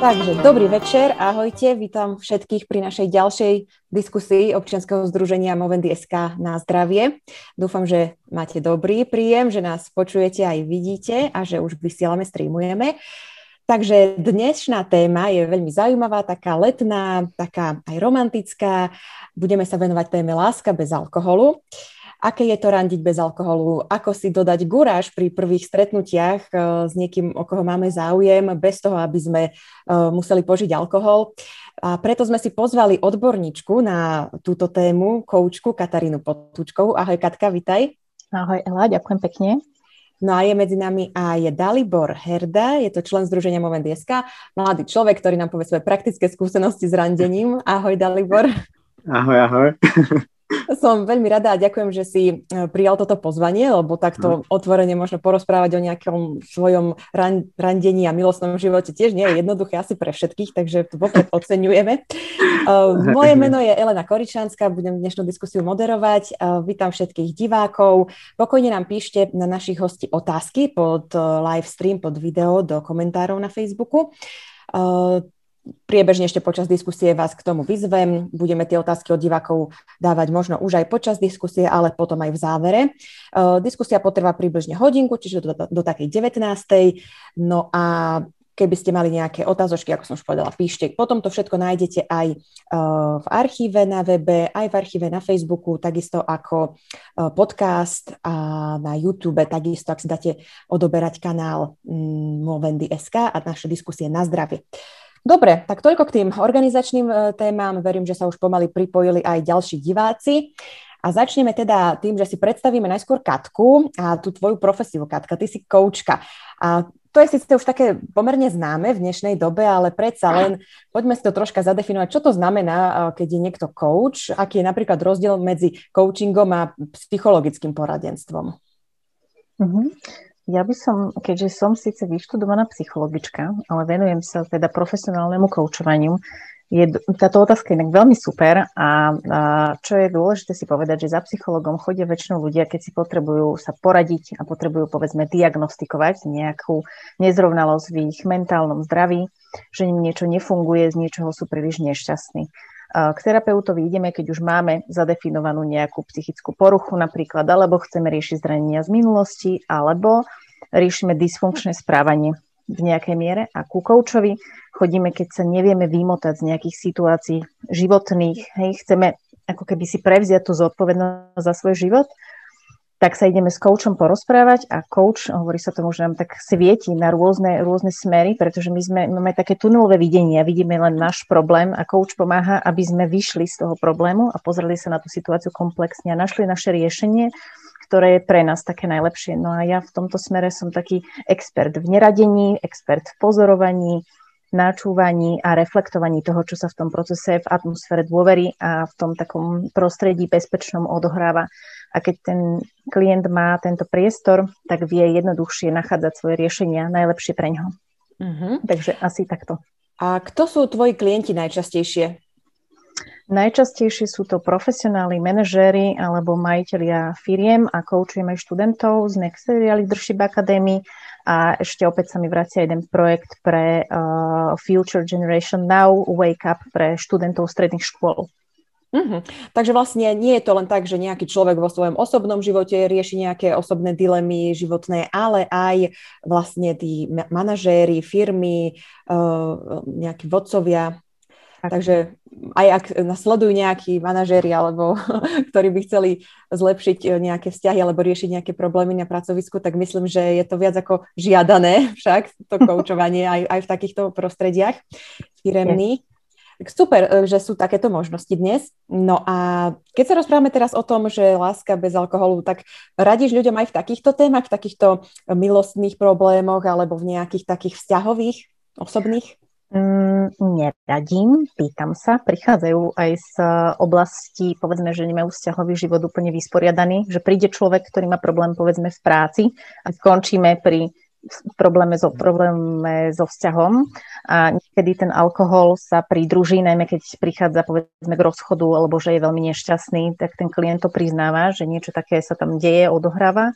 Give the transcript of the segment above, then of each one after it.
Takže dobrý večer, ahojte, vítam všetkých pri našej ďalšej diskusii občianskeho združenia Movendy SK na zdravie. Dúfam, že máte dobrý príjem, že nás počujete aj vidíte a že už vysielame, streamujeme. Takže dnešná téma je veľmi zaujímavá, taká letná, taká aj romantická. Budeme sa venovať téme láska bez alkoholu. Aké je to randiť bez alkoholu? Ako si dodať guráž pri prvých stretnutiach eh, s niekým, o koho máme záujem, bez toho, aby sme eh, museli požiť alkohol? A preto sme si pozvali odborníčku na túto tému, koučku Katarínu Potúčkovú. Ahoj Katka, vitaj. Ahoj Ela, ďakujem pekne. No a je medzi nami aj Dalibor Herda, je to člen Združenia Moment SK, mladý človek, ktorý nám povie svoje praktické skúsenosti s randením. Ahoj Dalibor. Ahoj, ahoj. Som veľmi rada a ďakujem, že si e, prijal toto pozvanie, lebo takto mm. otvorene možno porozprávať o nejakom svojom ran, randení a milostnom živote tiež nie je jednoduché asi pre všetkých, takže to vopred oceňujeme. Uh, moje meno je Elena Koričanská, budem dnešnú diskusiu moderovať. Uh, vítam všetkých divákov. Pokojne nám píšte na našich hostí otázky pod live stream, pod video do komentárov na Facebooku. Priebežne ešte počas diskusie vás k tomu vyzvem. Budeme tie otázky od divákov dávať možno už aj počas diskusie, ale potom aj v závere. Uh, diskusia potrvá približne hodinku, čiže do, do takej 19. No a keby ste mali nejaké otázočky, ako som už povedala, píšte. Potom to všetko nájdete aj uh, v archíve na webe, aj v archíve na Facebooku, takisto ako uh, podcast a na YouTube, takisto, ak si dáte odoberať kanál um, Movendy.sk a naše diskusie na zdravie. Dobre, tak toľko k tým organizačným e, témam. Verím, že sa už pomaly pripojili aj ďalší diváci. A začneme teda tým, že si predstavíme najskôr Katku a tú tvoju profesiu, Katka. Ty si koučka. A to je síce už také pomerne známe v dnešnej dobe, ale predsa len poďme si to troška zadefinovať, čo to znamená, e, keď je niekto coach, aký je napríklad rozdiel medzi coachingom a psychologickým poradenstvom. Mm-hmm. Ja by som, keďže som síce vyštudovaná psychologička, ale venujem sa teda profesionálnemu koučovaniu, je táto otázka inak veľmi super a, a čo je dôležité si povedať, že za psychologom chodia väčšinou ľudia, keď si potrebujú sa poradiť a potrebujú povedzme diagnostikovať nejakú nezrovnalosť v ich mentálnom zdraví, že im niečo nefunguje, z niečoho sú príliš nešťastní. K terapeutovi ideme, keď už máme zadefinovanú nejakú psychickú poruchu napríklad, alebo chceme riešiť zranenia z minulosti, alebo riešime dysfunkčné správanie v nejakej miere. A ku koučovi chodíme, keď sa nevieme vymotať z nejakých situácií životných, hej, chceme ako keby si prevziať tú zodpovednosť za svoj život tak sa ideme s koučom porozprávať a coach, hovorí sa tomu, že nám tak svieti na rôzne, rôzne smery, pretože my sme, máme také tunelové videnie a vidíme len náš problém a coach pomáha, aby sme vyšli z toho problému a pozreli sa na tú situáciu komplexne a našli naše riešenie, ktoré je pre nás také najlepšie. No a ja v tomto smere som taký expert v neradení, expert v pozorovaní, načúvaní a reflektovaní toho, čo sa v tom procese, v atmosfére dôvery a v tom takom prostredí bezpečnom odohráva. A keď ten klient má tento priestor, tak vie jednoduchšie nachádzať svoje riešenia najlepšie pre ňoho. Uh-huh. Takže asi takto. A kto sú tvoji klienti najčastejšie? Najčastejšie sú to profesionáli, manažéri alebo majiteľia firiem a koučujem aj študentov z Next Leadership Academy a ešte opäť sa mi vracia jeden projekt pre uh, Future Generation Now, Wake Up pre študentov stredných škôl. Mm-hmm. Takže vlastne nie je to len tak, že nejaký človek vo svojom osobnom živote rieši nejaké osobné dilemy životné, ale aj vlastne tí manažéri, firmy, uh, nejakí vodcovia. Tak. Takže aj ak nasledujú nejakí manažéri alebo ktorí by chceli zlepšiť eh, nejaké vzťahy alebo riešiť nejaké problémy na pracovisku, tak myslím, že je to viac ako žiadané však to koučovanie aj, aj v takýchto prostrediach firemných. Tak super, e, že sú takéto možnosti dnes. No a keď sa rozprávame teraz o tom, že láska bez alkoholu, tak radíš ľuďom aj v takýchto témach, v takýchto milostných problémoch alebo v nejakých takých vzťahových, osobných? Mm, neradím, pýtam sa. Prichádzajú aj z oblasti, povedzme, že nemajú vzťahový život úplne vysporiadaný, že príde človek, ktorý má problém, povedzme, v práci a skončíme pri probléme so, probléme so vzťahom. A niekedy ten alkohol sa pridruží, najmä keď prichádza povedzme k rozchodu alebo že je veľmi nešťastný, tak ten klient to priznáva, že niečo také sa tam deje, odohráva,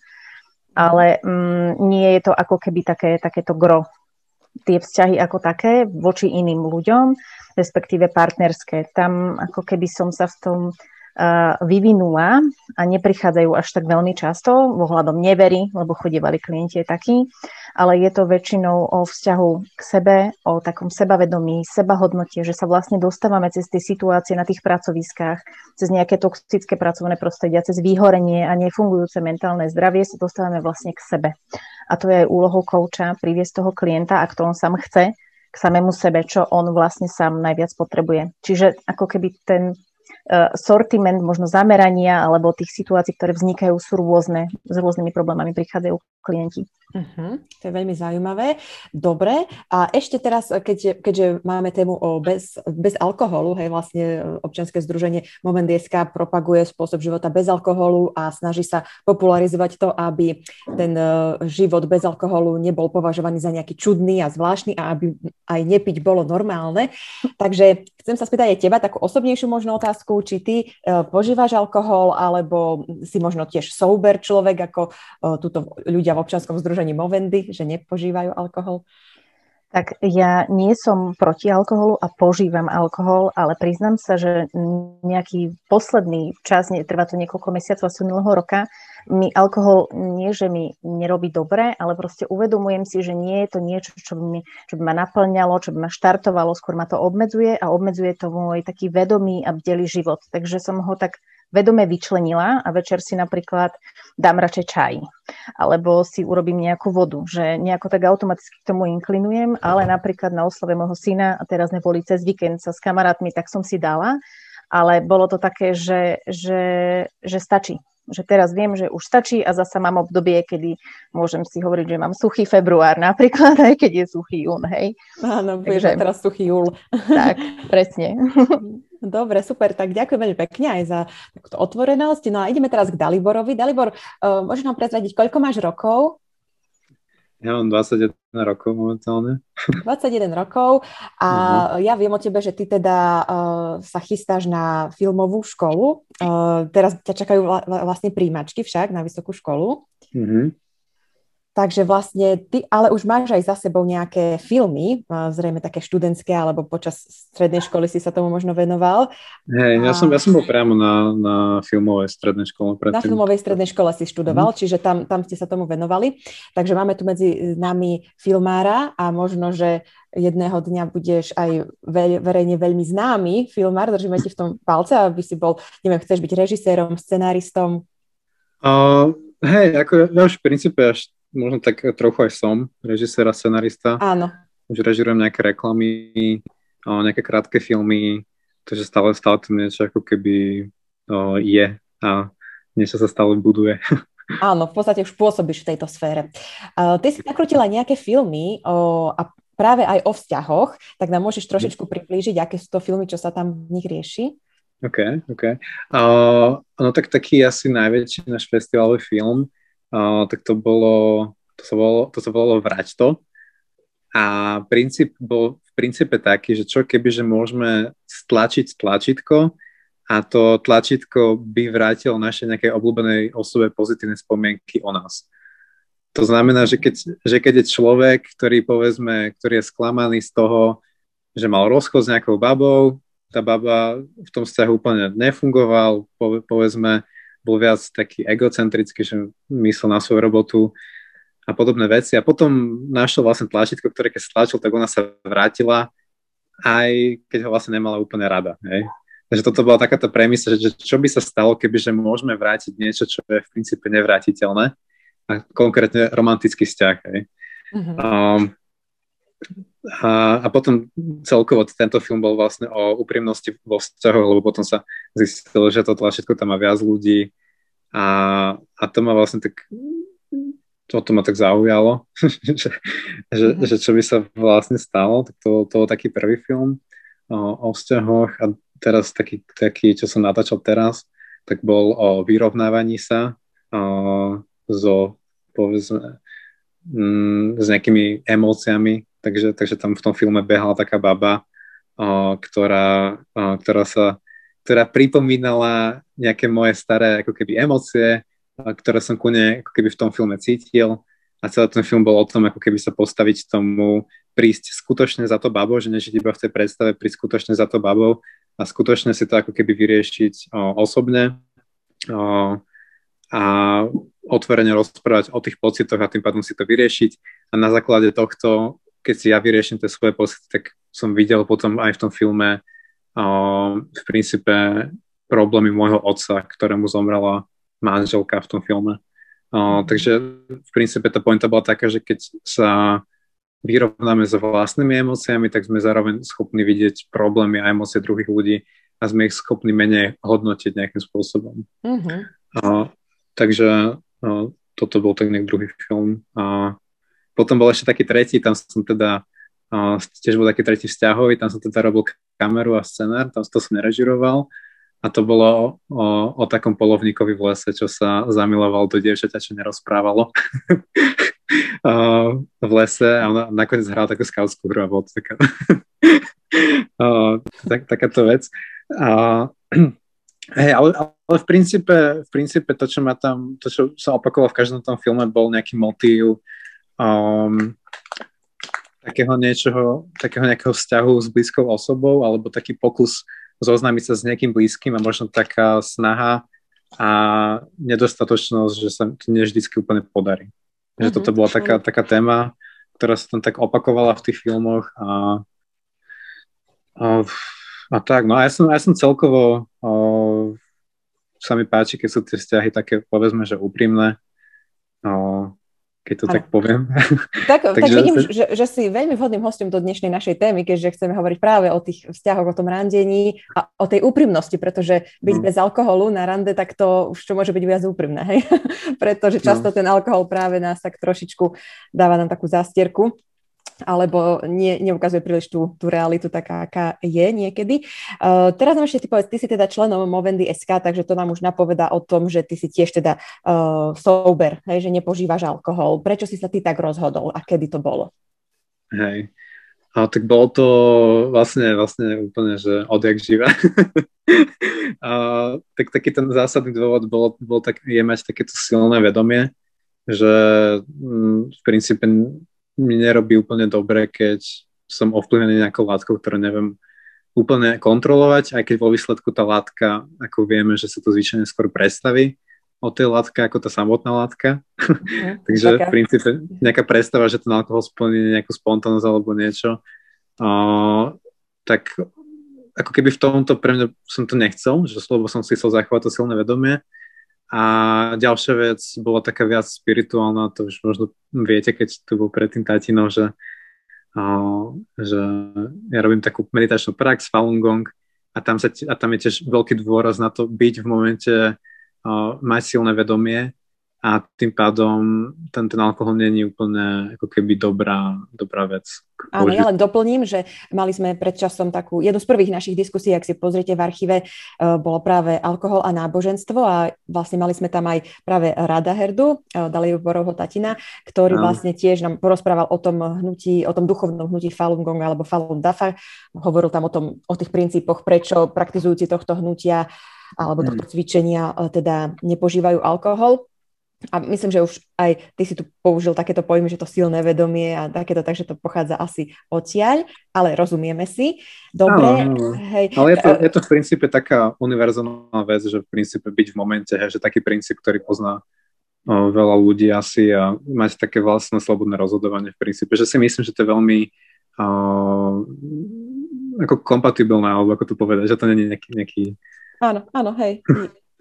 ale mm, nie je to ako keby také, takéto gro. Tie vzťahy ako také voči iným ľuďom, respektíve partnerské. Tam ako keby som sa v tom vyvinula a neprichádzajú až tak veľmi často, ohľadom nevery, lebo chodievali klienti je takí, ale je to väčšinou o vzťahu k sebe, o takom sebavedomí, sebahodnotie, že sa vlastne dostávame cez tie situácie na tých pracoviskách, cez nejaké toxické pracovné prostredia, cez výhorenie a nefungujúce mentálne zdravie sa dostávame vlastne k sebe. A to je aj úlohou kouča priviesť toho klienta, ak to on sám chce, k samému sebe, čo on vlastne sám najviac potrebuje. Čiže ako keby ten sortiment možno zamerania alebo tých situácií, ktoré vznikajú, sú rôzne. S rôznymi problémami prichádzajú klienti. Uh-huh, to je veľmi zaujímavé. Dobre. A ešte teraz, keď, keďže máme tému o bez, bez alkoholu, hej, vlastne občianske združenie Moment SK propaguje spôsob života bez alkoholu a snaží sa popularizovať to, aby ten život bez alkoholu nebol považovaný za nejaký čudný a zvláštny a aby aj nepiť bolo normálne. Takže chcem sa spýtať aj teba takú osobnejšiu možnú otázku, či ty uh, požívaš alkohol, alebo si možno tiež sober človek, ako uh, túto ľudia v občianskom združení združení Movendy, že nepožívajú alkohol? Tak ja nie som proti alkoholu a požívam alkohol, ale priznám sa, že nejaký posledný čas, trvá to niekoľko mesiacov, asi minulého roka, mi alkohol nie, že mi nerobí dobre, ale proste uvedomujem si, že nie je to niečo, čo by, mi, čo by ma naplňalo, čo by ma štartovalo, skôr ma to obmedzuje a obmedzuje to môj taký vedomý a bdelý život. Takže som ho tak vedome vyčlenila a večer si napríklad dám radšej čaj. Alebo si urobím nejakú vodu, že nejako tak automaticky k tomu inklinujem, ale napríklad na oslave môjho syna, a teraz neboli cez víkend sa s kamarátmi, tak som si dala, ale bolo to také, že, že, že stačí. Že teraz viem, že už stačí a zasa mám obdobie, kedy môžem si hovoriť, že mám suchý február napríklad, aj keď je suchý jún, hej. Áno, Takže, teraz suchý júl. Tak, presne. Dobre, super, tak ďakujem veľmi pekne aj za takúto otvorenosť. No a ideme teraz k Daliborovi. Dalibor, uh, môžeš nám prezradiť, koľko máš rokov? Ja mám 21 rokov momentálne. 21 rokov a uh-huh. ja viem o tebe, že ty teda uh, sa chystáš na filmovú školu. Uh, teraz ťa čakajú vla, vlastne príjmačky však na vysokú školu. Uh-huh. Takže vlastne ty ale už máš aj za sebou nejaké filmy, zrejme také študentské, alebo počas strednej školy si sa tomu možno venoval. Hej, a... ja, som, ja som bol priamo na, na filmovej strednej škole. Predtým. Na filmovej strednej škole si študoval, mm. čiže tam, tam ste sa tomu venovali. Takže máme tu medzi nami filmára a možno, že jedného dňa budeš aj verejne veľmi známy filmár, držíme ti v tom palce, aby si bol, neviem, chceš byť režisérom, scenáristom? Uh, hej, ako ja už v princípe až možno tak trochu aj som, režisér a scenarista. Áno. Už režirujem nejaké reklamy, nejaké krátke filmy, takže stále, stále to niečo ako keby o, je a niečo sa stále buduje. Áno, v podstate už pôsobíš v tejto sfére. Uh, ty si nakrutila nejaké filmy o, a práve aj o vzťahoch, tak nám môžeš trošičku priblížiť, aké sú to filmy, čo sa tam v nich rieši? OK, OK. Uh, no tak taký asi najväčší náš festivalový film tak to bolo, to sa volalo, to sa volalo Vrať to. A princíp bol v princípe taký, že čo keby, že môžeme stlačiť tlačítko a to tlačítko by vrátilo našej nejakej obľúbenej osobe pozitívne spomienky o nás. To znamená, že keď, že keď je človek, ktorý povedzme, ktorý je sklamaný z toho, že mal rozchod s nejakou babou, tá baba v tom vzťahu úplne nefungoval, povedzme, bol viac taký egocentrický, že myslel na svoju robotu a podobné veci. A potom našiel vlastne tlačítko, ktoré keď stlačil, tak ona sa vrátila, aj keď ho vlastne nemala úplne rada. Hej. Takže toto bola takáto premisa, že čo by sa stalo, keby že môžeme vrátiť niečo, čo je v princípe nevrátiteľné a konkrétne romantický vzťah. Hej. Mm-hmm. Um, a, a potom celkovo tento film bol vlastne o úprimnosti vo vzťahu, lebo potom sa zistilo, že to tlačítko tam má viac ľudí. A, a to ma vlastne tak toto ma tak zaujalo, že, že, mm-hmm. že čo by sa vlastne stalo, tak to, to bol taký prvý film o, o vzťahoch. A teraz taký, taký, čo som natáčal teraz, tak bol o vyrovnávaní sa o, so, povedzme, mm, s nejakými emóciami takže, takže tam v tom filme behala taká baba, o, ktorá, o, ktorá sa ktorá pripomínala nejaké moje staré ako keby emócie, ktoré som ku nej ako keby v tom filme cítil. A celý ten film bol o tom, ako keby sa postaviť tomu prísť skutočne za to babou, že nežiť iba v tej predstave, prísť skutočne za to babou a skutočne si to ako keby vyriešiť o, osobne o, a otvorene rozprávať o tých pocitoch a tým pádom si to vyriešiť. A na základe tohto, keď si ja vyrieším tie svoje pocity, tak som videl potom aj v tom filme o, v princípe problémy môjho otca, ktorému zomrela manželka v tom filme. O, takže v princípe tá pointa bola taká, že keď sa vyrovnáme so vlastnými emóciami, tak sme zároveň schopní vidieť problémy a emócie druhých ľudí a sme ich schopní menej hodnotiť nejakým spôsobom. Mm-hmm. A, takže a, toto bol nejak druhý film. A potom bol ešte taký tretí, tam som teda a, tiež bol taký tretí vzťahový, tam som teda robil kameru a scenár, tam to som nerežiroval a to bolo o, o takom polovníkovi v lese, čo sa zamiloval do dievčaťa, čo nerozprávalo. v lese a ona nakoniec hrala takú skautskú hru a bolo to taká, tak, takáto vec. A, hej, ale, ale v, princípe, v princípe to, čo ma tam, to, čo sa opakovalo v každom tom filme, bol nejaký motív um, takého niečoho, takého nejakého vzťahu s blízkou osobou, alebo taký pokus zoznámiť sa s nejakým blízkym a možno taká snaha a nedostatočnosť, že sa to nie vždy úplne podarí. Že mm-hmm. toto bola taká, taká téma, ktorá sa tam tak opakovala v tých filmoch a, a, a tak. No a ja som, ja som celkovo o, sa mi páči, keď sú tie vzťahy také, povedzme, že úprimné. O, keď to ano. tak poviem. Tak, tak vidím, že, že si veľmi vhodným hostom do dnešnej našej témy, keďže chceme hovoriť práve o tých vzťahoch, o tom randení a o tej úprimnosti, pretože byť mm. bez alkoholu na rande, tak to už čo môže byť viac úprimné, hej? pretože často no. ten alkohol práve nás tak trošičku dáva nám takú zástierku alebo nie, neukazuje príliš tú, tú realitu taká, aká je niekedy. Uh, teraz nám ešte ty povedz, ty si teda členom Movendy SK, takže to nám už napoveda o tom, že ty si tiež teda uh, sober, hej, že nepožívaš alkohol. Prečo si sa ty tak rozhodol a kedy to bolo? Hej, a tak bolo to vlastne, vlastne úplne, že odjak živé. a, tak taký ten zásadný dôvod bol, bol tak, je mať takéto silné vedomie, že mm, v princípe mi nerobí úplne dobre, keď som ovplyvnený nejakou látkou, ktorú neviem úplne kontrolovať, aj keď vo výsledku tá látka, ako vieme, že sa to zvyčajne skôr predstaví o tej látke ako tá samotná látka. Mm, Takže okay. v princípe nejaká predstava, že ten alkohol splní nejakú spontánnosť alebo niečo, uh, tak ako keby v tomto pre mňa som to nechcel, že lebo som si chcel zachovať to silné vedomie a ďalšia vec bola taká viac spirituálna, to už možno viete, keď tu bol predtým tatino, že, že ja robím takú meditačnú prax, Falun Gong, a tam, sa, a tam je tiež veľký dôraz na to byť v momente, uh, mať silné vedomie a tým pádom ten, ten alkohol je úplne ako keby dobrá, dobrá vec. Áno, ja len doplním, že mali sme pred časom takú, jednu z prvých našich diskusí, ak si pozriete v archíve, uh, bolo práve alkohol a náboženstvo a vlastne mali sme tam aj práve Rada Herdu, uh, Daliev Borovho tatina, ktorý Áno. vlastne tiež nám porozprával o tom hnutí, o tom duchovnom hnutí Falun Gong alebo Falun Dafa. Hovoril tam o tom, o tých princípoch, prečo praktizujúci tohto hnutia alebo tohto cvičenia uh, teda nepožívajú alkohol a myslím, že už aj ty si tu použil takéto pojmy, že to silné vedomie a takéto, takže to pochádza asi odtiaľ, ale rozumieme si. Dobre. Áno, hej. Ale je to, je to v princípe taká univerzálna vec, že v princípe byť v momente, hej, že taký princíp, ktorý pozná o, veľa ľudí asi a mať také vlastné slobodné rozhodovanie v princípe, že si myslím, že to je veľmi o, ako kompatibilné, alebo ako to povedať, že to nie je nejaký, nejaký Áno, áno, hej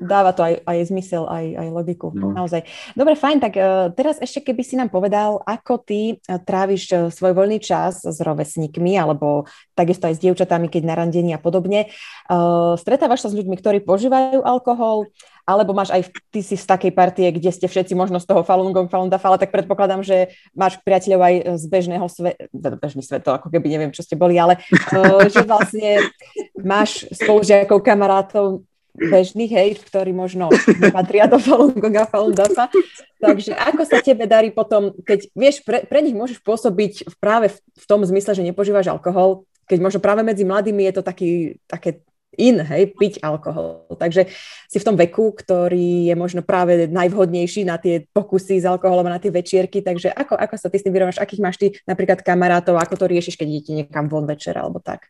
dáva to aj, aj zmysel, aj, aj logiku, no. naozaj. Dobre, fajn, tak uh, teraz ešte keby si nám povedal, ako ty uh, tráviš uh, svoj voľný čas s rovesníkmi, alebo takisto aj s dievčatami, keď na randení a podobne. Uh, stretávaš sa s ľuďmi, ktorí požívajú alkohol, alebo máš aj, ty si z takej partie, kde ste všetci možno z toho Falun Gong, Falun Dafa, ale tak predpokladám, že máš priateľov aj z bežného sveta, bežný svet, to ako keby neviem, čo ste boli, ale uh, že vlastne máš spolužiakov, kamarátov, bežných, hej, ktorí možno patria do Falun Gonga, Falun Dafa. Takže ako sa tebe darí potom, keď vieš, pre, pre nich môžeš pôsobiť práve v, v tom zmysle, že nepožívaš alkohol, keď možno práve medzi mladými je to taký, také in, hej, piť alkohol. Takže si v tom veku, ktorý je možno práve najvhodnejší na tie pokusy s alkoholom na tie večierky, takže ako, ako sa ty s tým vyrovnáš, akých máš ty napríklad kamarátov, ako to riešiš, keď idete niekam von večer alebo tak?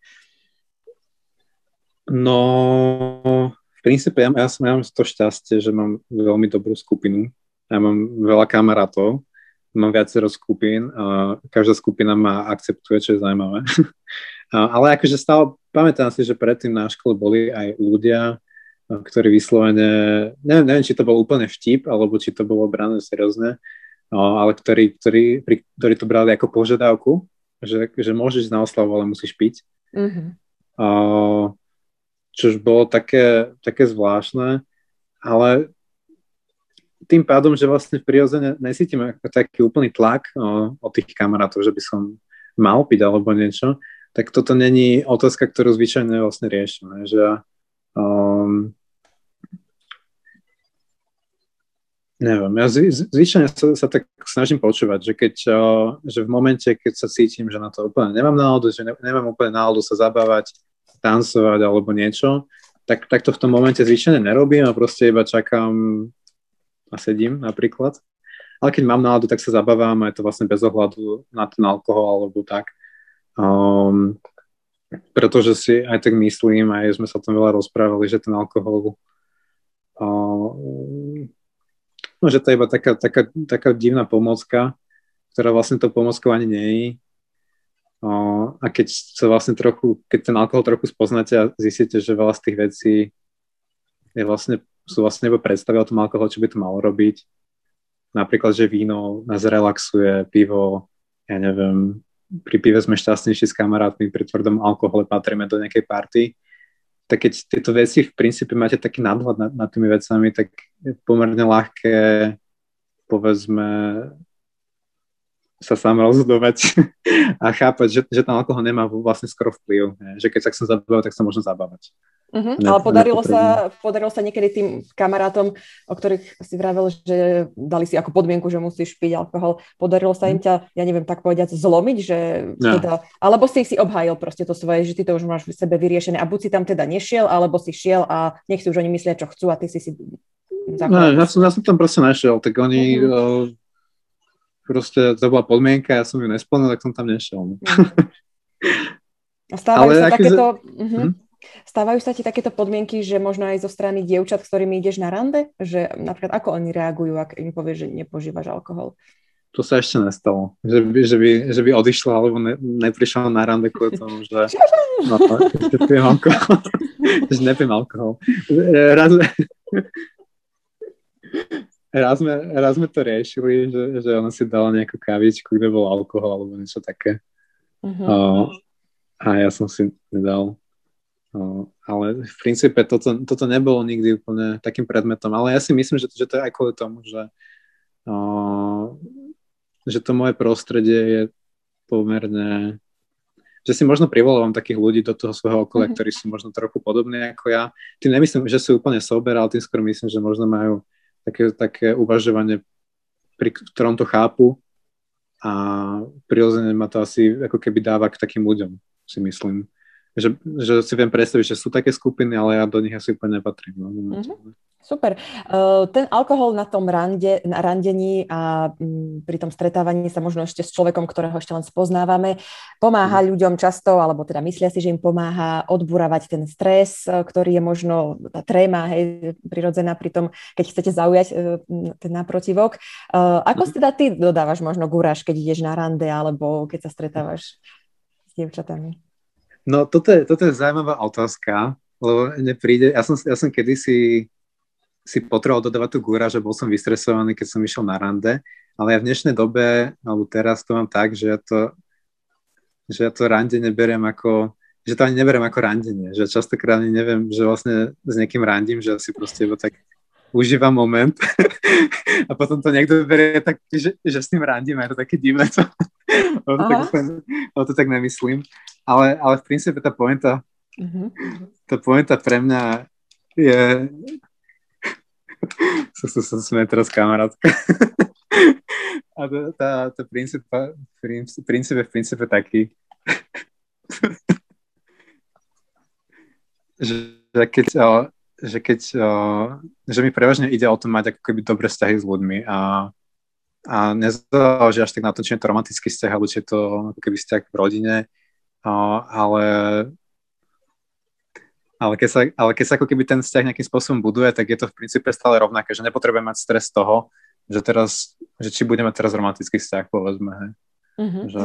No, princípe ja, ja, som, ja mám to šťastie, že mám veľmi dobrú skupinu. Ja mám veľa kamarátov, mám viacero skupín a každá skupina ma akceptuje, čo je zaujímavé. Ale akože stále pamätám si, že predtým na škole boli aj ľudia, ktorí vyslovene, neviem, neviem, či to bol úplne vtip, alebo či to bolo brané seriózne, ale ktorí, ktorí, ktorí to brali ako požiadavku, že, že môžeš na oslavu, ale musíš piť. Mm-hmm. Čož bolo také, také zvláštne, ale tým pádom, že vlastne prirodzene nesítim taký úplný tlak o, o tých kamarátov, že by som mal piť alebo niečo, tak toto není otázka, ktorú zvyčajne vlastne riešime, že um, neviem, ja zvyčajne sa, sa tak snažím počúvať, že keď, uh, že v momente, keď sa cítim, že na to úplne nemám náladu, že ne, nemám úplne náladu sa zabávať, tancovať alebo niečo, tak, tak to v tom momente zvyčajne nerobím a proste iba čakám a sedím napríklad. Ale keď mám náladu, tak sa zabávam a je to vlastne bez ohľadu na ten alkohol alebo tak. Um, pretože si aj tak myslím, aj sme sa o tom veľa rozprávali, že ten alkohol um, no, že to je iba taká, taká, taká divná pomocka, ktorá vlastne to pomockou ani nie je. A keď sa vlastne trochu, keď ten alkohol trochu spoznáte a zistíte, že veľa z tých vecí je vlastne, sú vlastne iba predstavy o tom alkoholu, čo by to malo robiť. Napríklad, že víno nás relaxuje, pivo, ja neviem, pri pive sme šťastnejší s kamarátmi, pri tvrdom alkohole patríme do nejakej party, tak keď tieto veci v princípe máte taký nadhľad nad, nad tými vecami, tak je pomerne ľahké povedzme sa sám rozhodovať a chápať, že, že ten alkohol nemá vlastne skoro vplyv. Že keď sa chcem zabávať, tak sa môžem zabávať. Uh-huh, ne, ale podarilo sa, podarilo sa niekedy tým kamarátom, o ktorých si vravel, že dali si ako podmienku, že musíš piť alkohol, podarilo sa im mhm. ťa, ja neviem, tak povedať, zlomiť, že no. teda, alebo si si obhájil proste to svoje, že ty to už máš v sebe vyriešené a buď si tam teda nešiel, alebo si šiel a nech si už oni myslia, čo chcú a ty si si No, ja, som, ja som tam proste našiel, tak oni uh-huh. Proste, to bola podmienka, ja som ju nesplnil, tak som tam nešiel. A stávajú Ale sa takéto... Uh-huh. Stávajú sa ti takéto podmienky, že možno aj zo strany dievčat, s ktorými ideš na rande? Že napríklad ako oni reagujú, ak im povieš, že nepožívaš alkohol? To sa ešte nestalo. Že by, že by, že by odišla alebo ne, neprišla na rande kvôli tomu, že, no, že pijem alkohol. že nepijem alkohol. Raz, raz, sme, raz sme to riešili, že, že ona si dala nejakú kavičku, kde bol alkohol alebo niečo také. Uh-huh. Uh, a ja som si nedal. Uh, ale v princípe toto, toto nebolo nikdy úplne takým predmetom. Ale ja si myslím, že, že to je aj kvôli tomu, že uh, že to moje prostredie je pomerne že si možno privolávam takých ľudí do toho svojho okolia, mm-hmm. ktorí sú možno trochu podobní ako ja. Tým nemyslím, že sú úplne sober, ale tým skôr myslím, že možno majú také, také uvažovanie, pri ktorom to chápu a prirodzene ma to asi ako keby dáva k takým ľuďom, si myslím. Že, že si viem predstaviť, že sú také skupiny, ale ja do nich asi úplne nepatrím. No, mm-hmm. Super. Ten alkohol na tom rande, na randení a mm, pri tom stretávaní sa možno ešte s človekom, ktorého ešte len spoznávame, pomáha mm. ľuďom často, alebo teda myslia si, že im pomáha odburavať ten stres, e, ktorý je možno tá tréma, hej, prirodzená pri tom, keď chcete zaujať e, ten naprotivok. Ako si teda ty dodávaš možno gúraš, keď ideš na rande, alebo keď sa stretávaš s dievčatami? No, toto je, toto je zaujímavá otázka, lebo nepríde, ja som, ja som kedysi si potreboval dodávať tú gúra, že bol som vystresovaný, keď som išiel na rande, ale ja v dnešnej dobe, alebo teraz to mám tak, že ja to, že ja to randenie beriem ako, že to ani neberiem ako randenie, že častokrát ani neviem, že vlastne s niekým randím, že si proste iba tak užívam moment a potom to niekto berie tak, že, že s tým randím a je to také divné, to, to, tak, to tak nemyslím, ale, ale v princípe tá pointa, uh-huh. tá pointa pre mňa je sa, sa, sa sme teraz kamarátka. A to, tá, to princíp, princíp, je v princípe taký, že, že keď, že keď, že mi prevažne ide o to mať ako keby dobré vzťahy s ľuďmi a, a nezáleží až tak na to, či je to romantický vzťah, alebo či je to ako keby vzťah v rodine, ale ale keď, sa, ale keď sa ako keby ten vzťah nejakým spôsobom buduje, tak je to v princípe stále rovnaké, že nepotrebujeme mať stres toho, že teraz, že či budeme teraz romantický vzťah, povedzme, hej. Mm-hmm. Že...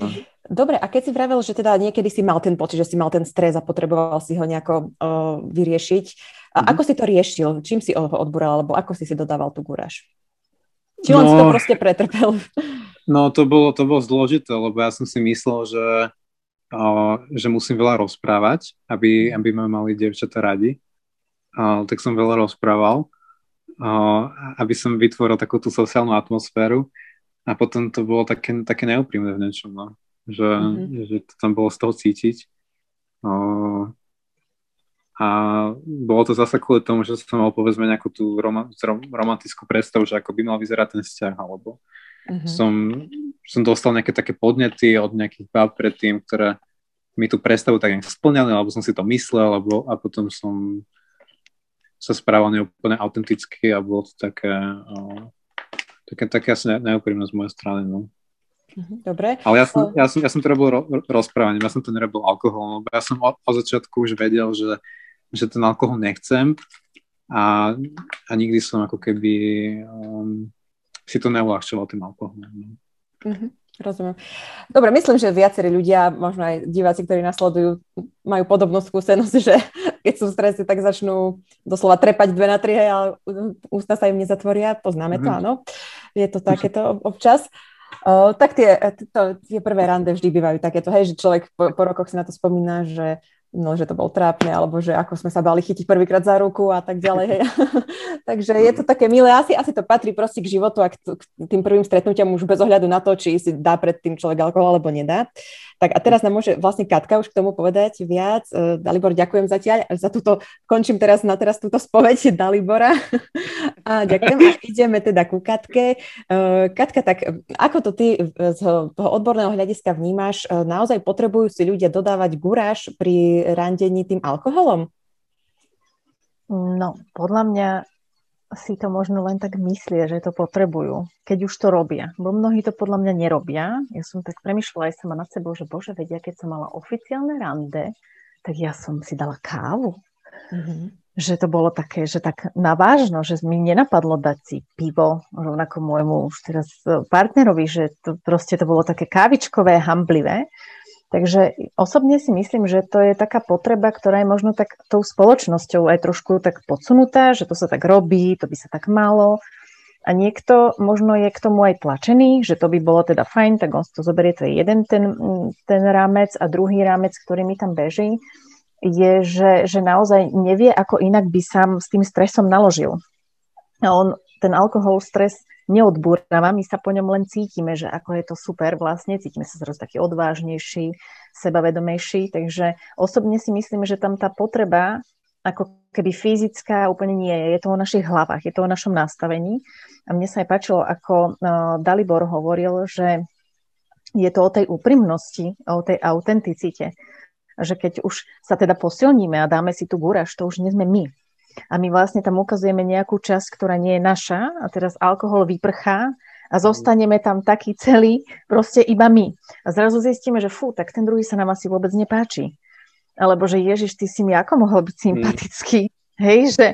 Dobre, a keď si vravel, že teda niekedy si mal ten pocit, že si mal ten stres a potreboval si ho nejako uh, vyriešiť, a mm-hmm. ako si to riešil? Čím si ho odbúral, alebo ako si si dodával tú gúraž? Či len no, si to proste pretrpel? No, to bolo, to bolo zložité, lebo ja som si myslel, že, že musím veľa rozprávať, aby, aby ma mali dievčatá radi. Tak som veľa rozprával, aby som vytvoril takú tú sociálnu atmosféru a potom to bolo také, také neúprimné v niečom, no. že, mm-hmm. že to tam bolo z toho cítiť. A bolo to zase kvôli tomu, že som mal povedzme nejakú tú rom- romantickú predstavu, že ako by mal vyzerať ten vzťah, alebo mm-hmm. som, som dostal nejaké také podnety od nejakých bab predtým, ktoré mi tú predstavu tak nejak splňali, alebo som si to myslel, alebo, a potom som sa správal neúplne autenticky a bolo to také, o, také, také asi neúprimné z mojej strany, no. Mhm, dobre. Ale ja som, ja som, ja som to robil ro, rozprávaním, ja som to nerobil alkoholom, ja som od, od začiatku už vedel, že, že ten alkohol nechcem a, a nikdy som ako keby um, si to neuľahčoval tým alkoholom. Mm-hmm. Rozumiem. Dobre, myslím, že viacerí ľudia, možno aj diváci, ktorí nasledujú, majú podobnú skúsenosť, že keď sú v strese, tak začnú doslova trepať dve na tri, ale ústa sa im nezatvoria. Poznáme to, mhm. áno. Je to takéto občas. Uh, tak tie, to, tie prvé rande vždy bývajú takéto, hej, že človek po, po rokoch si na to spomína, že no, že to bol trápne, alebo že ako sme sa bali chytiť prvýkrát za ruku a tak ďalej. Takže je to také milé. Asi, asi to patrí proste k životu a k, k tým prvým stretnutiam už bez ohľadu na to, či si dá pred tým človek alkohol alebo nedá. Tak a teraz nám môže vlastne Katka už k tomu povedať viac. E, Dalibor, ďakujem zatiaľ za túto, končím teraz na teraz túto spoveď Dalibora. A ďakujem a ideme teda ku Katke. E, Katka, tak ako to ty z toho odborného hľadiska vnímaš? E, naozaj potrebujú si ľudia dodávať guráž pri randení tým alkoholom? No, podľa mňa si to možno len tak myslia, že to potrebujú, keď už to robia. Bo mnohí to podľa mňa nerobia. Ja som tak premyšľala aj sama nad sebou, že bože, vedia, keď som mala oficiálne rande, tak ja som si dala kávu. Mm-hmm. Že to bolo také, že tak navážno, že mi nenapadlo dať si pivo, rovnako môjmu už teraz partnerovi, že to proste to bolo také kávičkové, hamblivé. Takže osobne si myslím, že to je taká potreba, ktorá je možno tak tou spoločnosťou aj trošku tak podsunutá, že to sa tak robí, to by sa tak malo. A niekto možno je k tomu aj tlačený, že to by bolo teda fajn, tak on to zoberie, to je jeden ten, ten rámec a druhý rámec, ktorý mi tam beží, je, že, že naozaj nevie, ako inak by sám s tým stresom naložil. A on ten alkohol, stres neodbúrava, my sa po ňom len cítime, že ako je to super vlastne, cítime sa zrazu taký odvážnejší, sebavedomejší, takže osobne si myslím, že tam tá potreba ako keby fyzická úplne nie je, je to o našich hlavách, je to o našom nastavení. A mne sa aj páčilo, ako uh, Dalibor hovoril, že je to o tej úprimnosti, o tej autenticite, že keď už sa teda posilníme a dáme si tú gúraž, to už nie sme my, a my vlastne tam ukazujeme nejakú časť, ktorá nie je naša a teraz alkohol vyprchá a zostaneme tam taký celý, proste iba my. A zrazu zistíme, že fú, tak ten druhý sa nám asi vôbec nepáči. Alebo že Ježiš, ty si mi ako mohol byť mm. sympatický? Mm. Hej, že,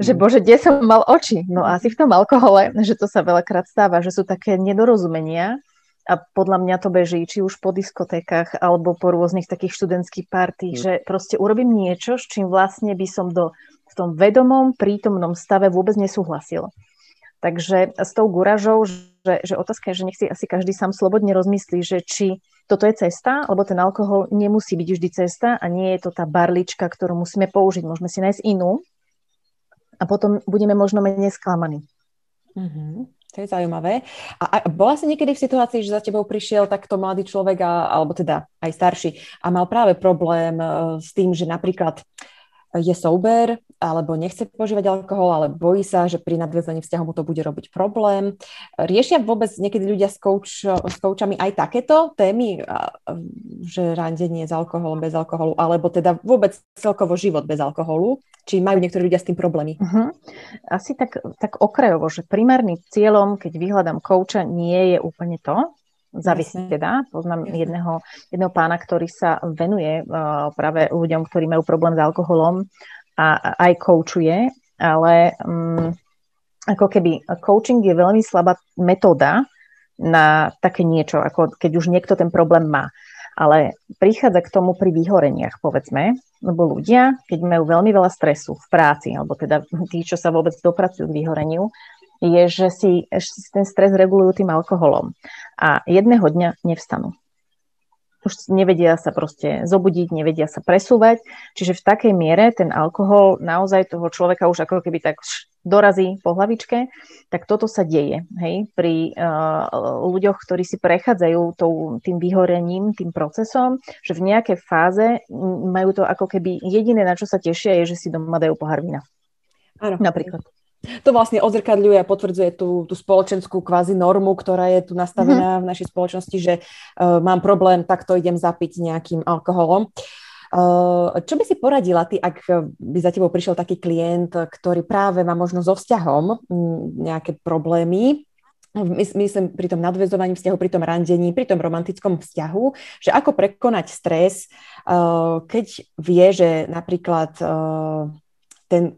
že mm. bože, kde som mal oči? No asi v tom alkohole, že to sa veľakrát stáva, že sú také nedorozumenia a podľa mňa to beží, či už po diskotékach alebo po rôznych takých študentských partí, mm. že proste urobím niečo, s čím vlastne by som do v tom vedomom, prítomnom stave vôbec nesúhlasil. Takže s tou guražou, že, že otázka je, že nech si asi každý sám slobodne rozmyslí, že či toto je cesta, lebo ten alkohol nemusí byť vždy cesta a nie je to tá barlička, ktorú musíme použiť. Môžeme si nájsť inú a potom budeme možno menej sklamaní. Mm-hmm. To je zaujímavé. A, a bola si niekedy v situácii, že za tebou prišiel takto mladý človek, a, alebo teda aj starší, a mal práve problém uh, s tým, že napríklad je sober, alebo nechce požívať alkohol, ale bojí sa, že pri nadväzaní vzťahu mu to bude robiť problém. Riešia vôbec niekedy ľudia s, coach, s coachami aj takéto témy, že randenie s alkoholom, bez alkoholu, alebo teda vôbec celkovo život bez alkoholu? Či majú niektorí ľudia s tým problémy? Uh-huh. Asi tak, tak okrajovo, že primárnym cieľom, keď vyhľadám kouča, nie je úplne to, Závisí teda. Poznám jedného, jedného pána, ktorý sa venuje uh, práve ľuďom, ktorí majú problém s alkoholom a aj koučuje, ale um, ako keby coaching je veľmi slabá metóda na také niečo, ako keď už niekto ten problém má. Ale prichádza k tomu pri vyhoreniach, povedzme, lebo ľudia, keď majú veľmi veľa stresu v práci, alebo teda tí, čo sa vôbec dopracujú k vyhoreniu, je, že si, že si ten stres regulujú tým alkoholom. A jedného dňa nevstanú. Už nevedia sa proste zobudiť, nevedia sa presúvať. Čiže v takej miere ten alkohol naozaj toho človeka už ako keby tak dorazí po hlavičke, tak toto sa deje hej, pri uh, ľuďoch, ktorí si prechádzajú tou, tým vyhorením, tým procesom, že v nejakej fáze majú to ako keby jediné, na čo sa tešia, je, že si doma dajú pohár vína. Áno. Napríklad. To vlastne odzrkadľuje a potvrdzuje tú, tú spoločenskú kvázi normu, ktorá je tu nastavená mm-hmm. v našej spoločnosti, že uh, mám problém, tak to idem zapiť nejakým alkoholom. Uh, čo by si poradila ty, ak by za tebou prišiel taký klient, ktorý práve má možno so vzťahom nejaké problémy, myslím pri tom nadvezovaní vzťahu, pri tom randení, pri tom romantickom vzťahu, že ako prekonať stres, uh, keď vie, že napríklad ten,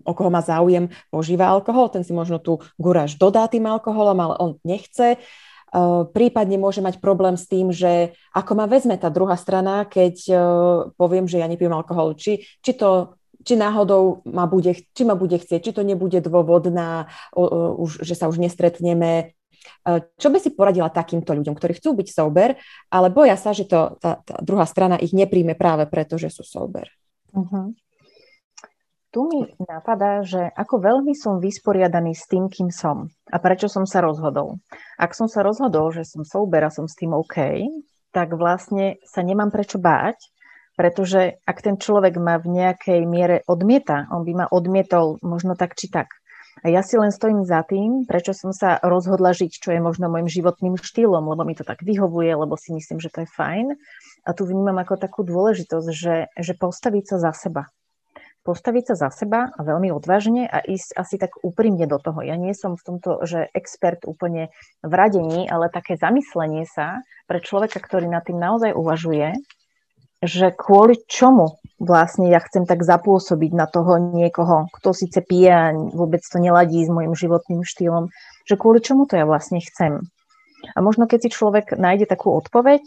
o koho má záujem, požíva alkohol, ten si možno tu guráž dodá tým alkoholom, ale on nechce. Uh, prípadne môže mať problém s tým, že ako ma vezme tá druhá strana, keď uh, poviem, že ja nepijem alkohol. Či, či to či náhodou ma bude, či ma bude chcieť, či to nebude dôvod na, už, že sa už nestretneme. Uh, čo by si poradila takýmto ľuďom, ktorí chcú byť sober, ale boja sa, že to, tá, tá druhá strana ich nepríjme práve preto, že sú sober? Uh-huh tu mi napadá, že ako veľmi som vysporiadaný s tým, kým som a prečo som sa rozhodol. Ak som sa rozhodol, že som sober a som s tým OK, tak vlastne sa nemám prečo báť, pretože ak ten človek ma v nejakej miere odmieta, on by ma odmietol možno tak či tak. A ja si len stojím za tým, prečo som sa rozhodla žiť, čo je možno môjim životným štýlom, lebo mi to tak vyhovuje, lebo si myslím, že to je fajn. A tu vnímam ako takú dôležitosť, že, že postaviť sa za seba postaviť sa za seba a veľmi odvážne a ísť asi tak úprimne do toho. Ja nie som v tomto, že expert úplne v radení, ale také zamyslenie sa pre človeka, ktorý nad tým naozaj uvažuje, že kvôli čomu vlastne ja chcem tak zapôsobiť na toho niekoho, kto síce pije a vôbec to neladí s môjim životným štýlom, že kvôli čomu to ja vlastne chcem. A možno keď si človek nájde takú odpoveď,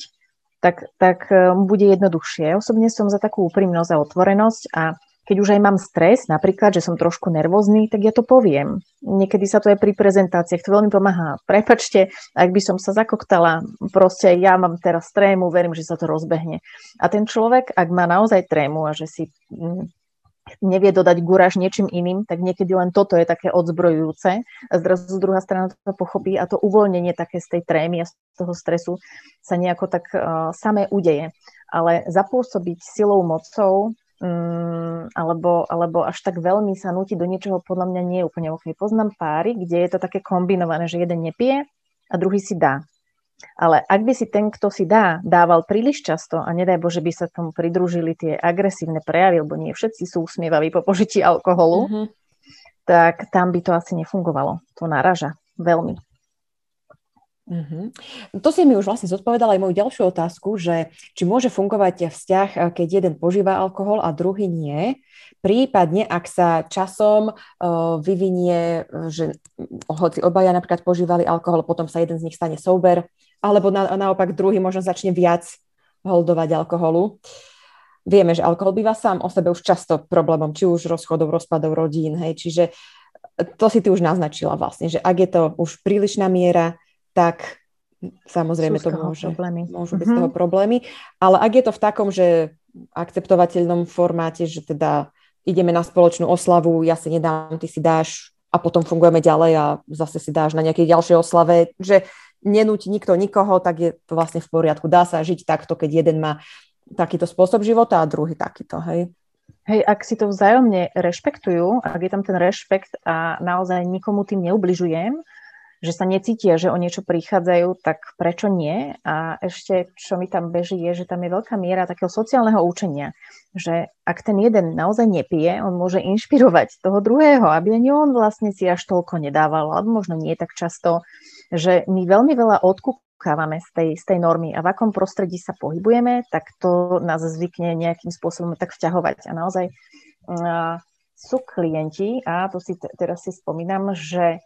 tak, tak eh, bude jednoduchšie. Osobne som za takú úprimnosť a otvorenosť a keď už aj mám stres, napríklad, že som trošku nervózny, tak ja to poviem. Niekedy sa to aj pri prezentáciách, to veľmi pomáha. Prepačte, ak by som sa zakoktala, proste ja mám teraz trému, verím, že sa to rozbehne. A ten človek, ak má naozaj trému a že si mm, nevie dodať guraž niečím iným, tak niekedy len toto je také odzbrojujúce. A zrazu druhá strana to pochopí a to uvoľnenie také z tej trémy a z toho stresu sa nejako tak uh, samé udeje. Ale zapôsobiť silou, mocou um, alebo, alebo až tak veľmi sa nutí do niečoho podľa mňa nie je úplne OK. Poznám páry, kde je to také kombinované, že jeden nepije a druhý si dá. Ale ak by si ten, kto si dá, dával príliš často a nedaj Bože by sa tomu pridružili tie agresívne prejavy, lebo nie všetci sú usmievaví po požití alkoholu, mm-hmm. tak tam by to asi nefungovalo. To naraža veľmi. Uh-huh. To si mi už vlastne zodpovedala aj moju ďalšiu otázku, že či môže fungovať vzťah, eh, keď jeden požíva alkohol a druhý nie. Prípadne, ak sa časom uh, vyvinie, že hoci obaja napríklad požívali alkohol, potom sa jeden z nich stane sober, alebo na, naopak druhý možno začne viac holdovať alkoholu. Vieme, že alkohol býva sám o sebe už často problémom, či už rozchodov, rozpadov rodín, hej, čiže to si ty už naznačila vlastne, že ak je to už prílišná miera, tak samozrejme to môže, problémy. môžu byť mm-hmm. z toho problémy. Ale ak je to v takom, že akceptovateľnom formáte, že teda ideme na spoločnú oslavu, ja si nedám, ty si dáš a potom fungujeme ďalej a zase si dáš na nejakej ďalšej oslave, že nenúti nikto nikoho, tak je to vlastne v poriadku. Dá sa žiť takto, keď jeden má takýto spôsob života a druhý takýto, hej? Hej, ak si to vzájomne rešpektujú, ak je tam ten rešpekt a naozaj nikomu tým neubližujem, že sa necítia, že o niečo prichádzajú, tak prečo nie? A ešte, čo mi tam beží, je, že tam je veľká miera takého sociálneho učenia, že ak ten jeden naozaj nepije, on môže inšpirovať toho druhého, aby ani on vlastne si až toľko nedával, alebo možno nie tak často, že my veľmi veľa odkúkávame z tej, z tej normy a v akom prostredí sa pohybujeme, tak to nás zvykne nejakým spôsobom tak vťahovať. A naozaj uh, sú klienti, a to si t- teraz si spomínam, že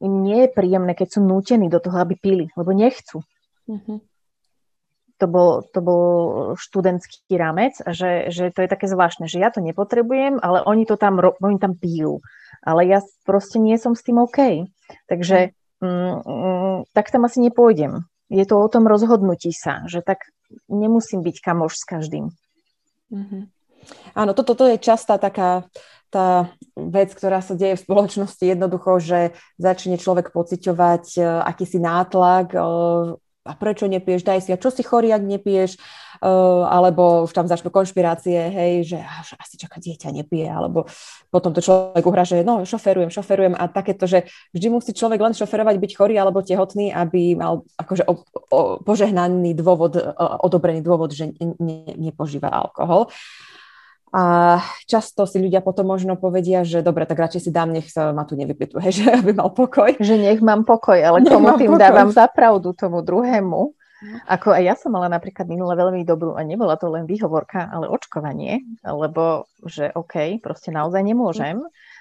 im nie je príjemné, keď sú nútení do toho, aby pili, lebo nechcú. Mm-hmm. To bol, to bol študentský rámec, že, že to je také zvláštne, že ja to nepotrebujem, ale oni to tam, oni tam pijú. Ale ja proste nie som s tým OK. Takže um, tak tam asi nepôjdem. Je to o tom rozhodnutí sa, že tak nemusím byť kamoš s každým. Mm-hmm. Áno, toto to je častá taká tá vec, ktorá sa deje v spoločnosti. Jednoducho, že začne človek pociťovať uh, akýsi nátlak uh, a prečo nepiješ, daj si, a čo si chorý, ak nepiješ, uh, alebo už tam začnú konšpirácie, hej, že až, asi čaká dieťa nepije, alebo potom to človek uhra, že no, šoferujem, šoferujem. A takéto, že vždy musí človek len šoferovať, byť chorý alebo tehotný, aby mal akože o, o, požehnaný dôvod, o, odobrený dôvod, že ne, nepožíva alkohol. A často si ľudia potom možno povedia, že dobre, tak radšej si dám, nech sa ma tu nevypituje, že aby mal pokoj. Že nech mám pokoj, ale nech komu tým pokoj. dávam zapravdu tomu druhému. No. Ako aj ja som mala napríklad minule veľmi dobrú, a nebola to len výhovorka, ale očkovanie, lebo že OK, proste naozaj nemôžem.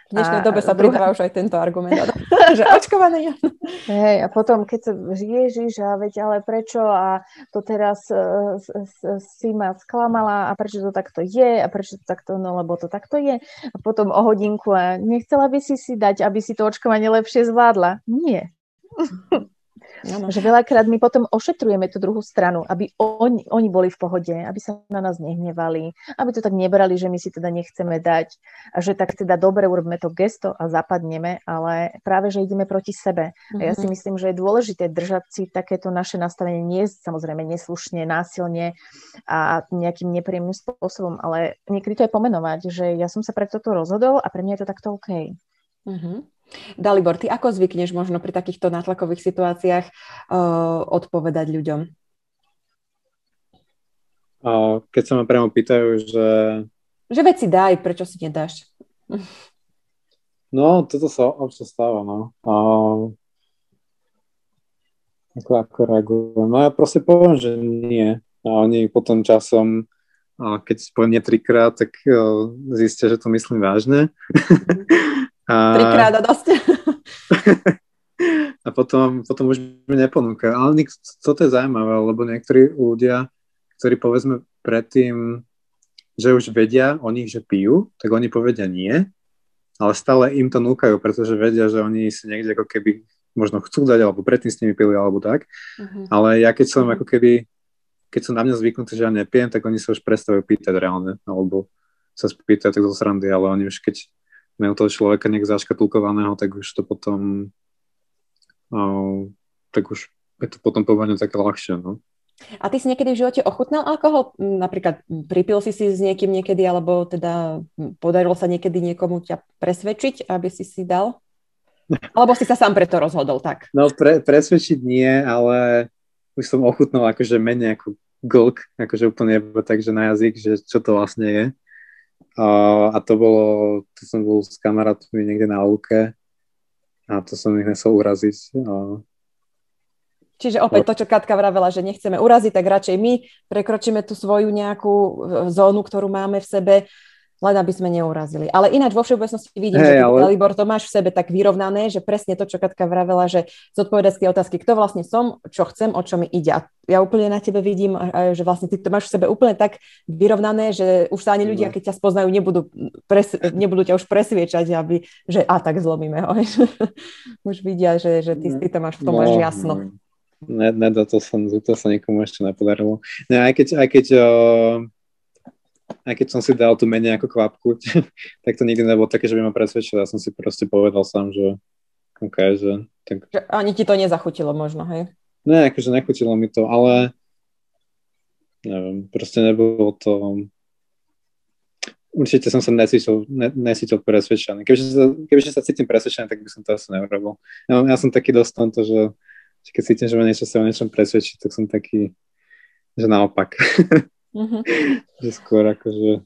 V dnešnej dobe sa druhá... už aj tento argument, že očkované. Hej, a potom, keď sa ježiš, a veď ale prečo a to teraz uh, si ma sklamala a prečo to takto je a prečo to takto, no lebo to takto je. A potom o hodinku a nechcela by si si dať, aby si to očkovanie lepšie zvládla. Nie. Ano. Že veľakrát my potom ošetrujeme tú druhú stranu, aby oni, oni boli v pohode, aby sa na nás nehnevali, aby to tak nebrali, že my si teda nechceme dať a že tak teda dobre urobíme to gesto a zapadneme, ale práve, že ideme proti sebe. A ja si mhm. myslím, že je dôležité držať si takéto naše nastavenie nie samozrejme neslušne, násilne a nejakým nepríjemným spôsobom, ale niekedy to je pomenovať, že ja som sa pre toto rozhodol a pre mňa je to takto OK. Uh-huh. Dalibor, ty ako zvykneš možno pri takýchto nátlakových situáciách uh, odpovedať ľuďom? Uh, keď sa ma priamo pýtajú, že... Že veci daj, prečo si nedáš? No, toto sa občas stáva, no. Uh, ako, ako reagujem? No ja proste poviem, že nie. A oni potom časom, keď poviem nie trikrát, tak uh, zistia, že to myslím vážne. A... Trikrát a dosť. a potom, potom už mi neponúka. Ale nik, toto je zaujímavé, lebo niektorí ľudia, ktorí povedzme predtým, že už vedia o nich, že pijú, tak oni povedia nie, ale stále im to núkajú, pretože vedia, že oni si niekde ako keby možno chcú dať, alebo predtým s nimi pili, alebo tak. Uh-huh. Ale ja keď som ako keby, keď sú na mňa zvyknutí, že ja nepijem, tak oni sa už prestávajú pýtať reálne, alebo sa spýtajú tak zo srandy, ale oni už keď majú toho človeka nejak zaškatulkovaného, tak už to potom uh, tak už je to potom pomerne také ľahšie, no. A ty si niekedy v živote ochutnal alkohol? Napríklad pripil si si s niekým niekedy, alebo teda podarilo sa niekedy niekomu ťa presvedčiť, aby si si dal? Alebo si sa sám preto rozhodol, tak? No pre, presvedčiť nie, ale už som ochutnal akože menej ako glk, akože úplne takže na jazyk, že čo to vlastne je. A, to bolo, to som bol s kamarátmi niekde na Luke a to som ich nesol uraziť. A... Čiže opäť to, čo Katka vravela, že nechceme uraziť, tak radšej my prekročíme tú svoju nejakú e, zónu, ktorú máme v sebe len aby sme neurazili. Ale ináč vo všeobecnosti vidím, hey, že ale... Libor to máš v sebe tak vyrovnané, že presne to, čo Katka vravela, že zodpovedať otázky, kto vlastne som, čo chcem, o čo mi ide. A ja úplne na tebe vidím, že vlastne ty to máš v sebe úplne tak vyrovnané, že už sa ani ľudia, no. keď ťa spoznajú, nebudú, pres, nebudú ťa už presviečať, aby, že a tak zlomíme ho. už vidia, že, že ty, ty to máš v tom no, máš jasno. Ne, ne, to, sa, to sa nikomu ešte nepodarilo. Ne, aj keď, aj keď uh aj keď som si dal tu menej ako kvapku, tak to nikdy nebolo také, že by ma presvedčil. Ja som si proste povedal sám, že OK, že... Tak... Že ani ti to nezachutilo možno, hej? Ne, akože nechutilo mi to, ale neviem, proste nebolo to... určite som sa necítil, ne, necítil presvedčený. Kebyže sa, sa cítim presvedčený, tak by som to asi neurobil. Ja, ja som taký dosť tomto, že, že keď cítim, že ma niečo sa o niečom presvedčiť, tak som taký, že naopak. Mm-hmm. že skôr akože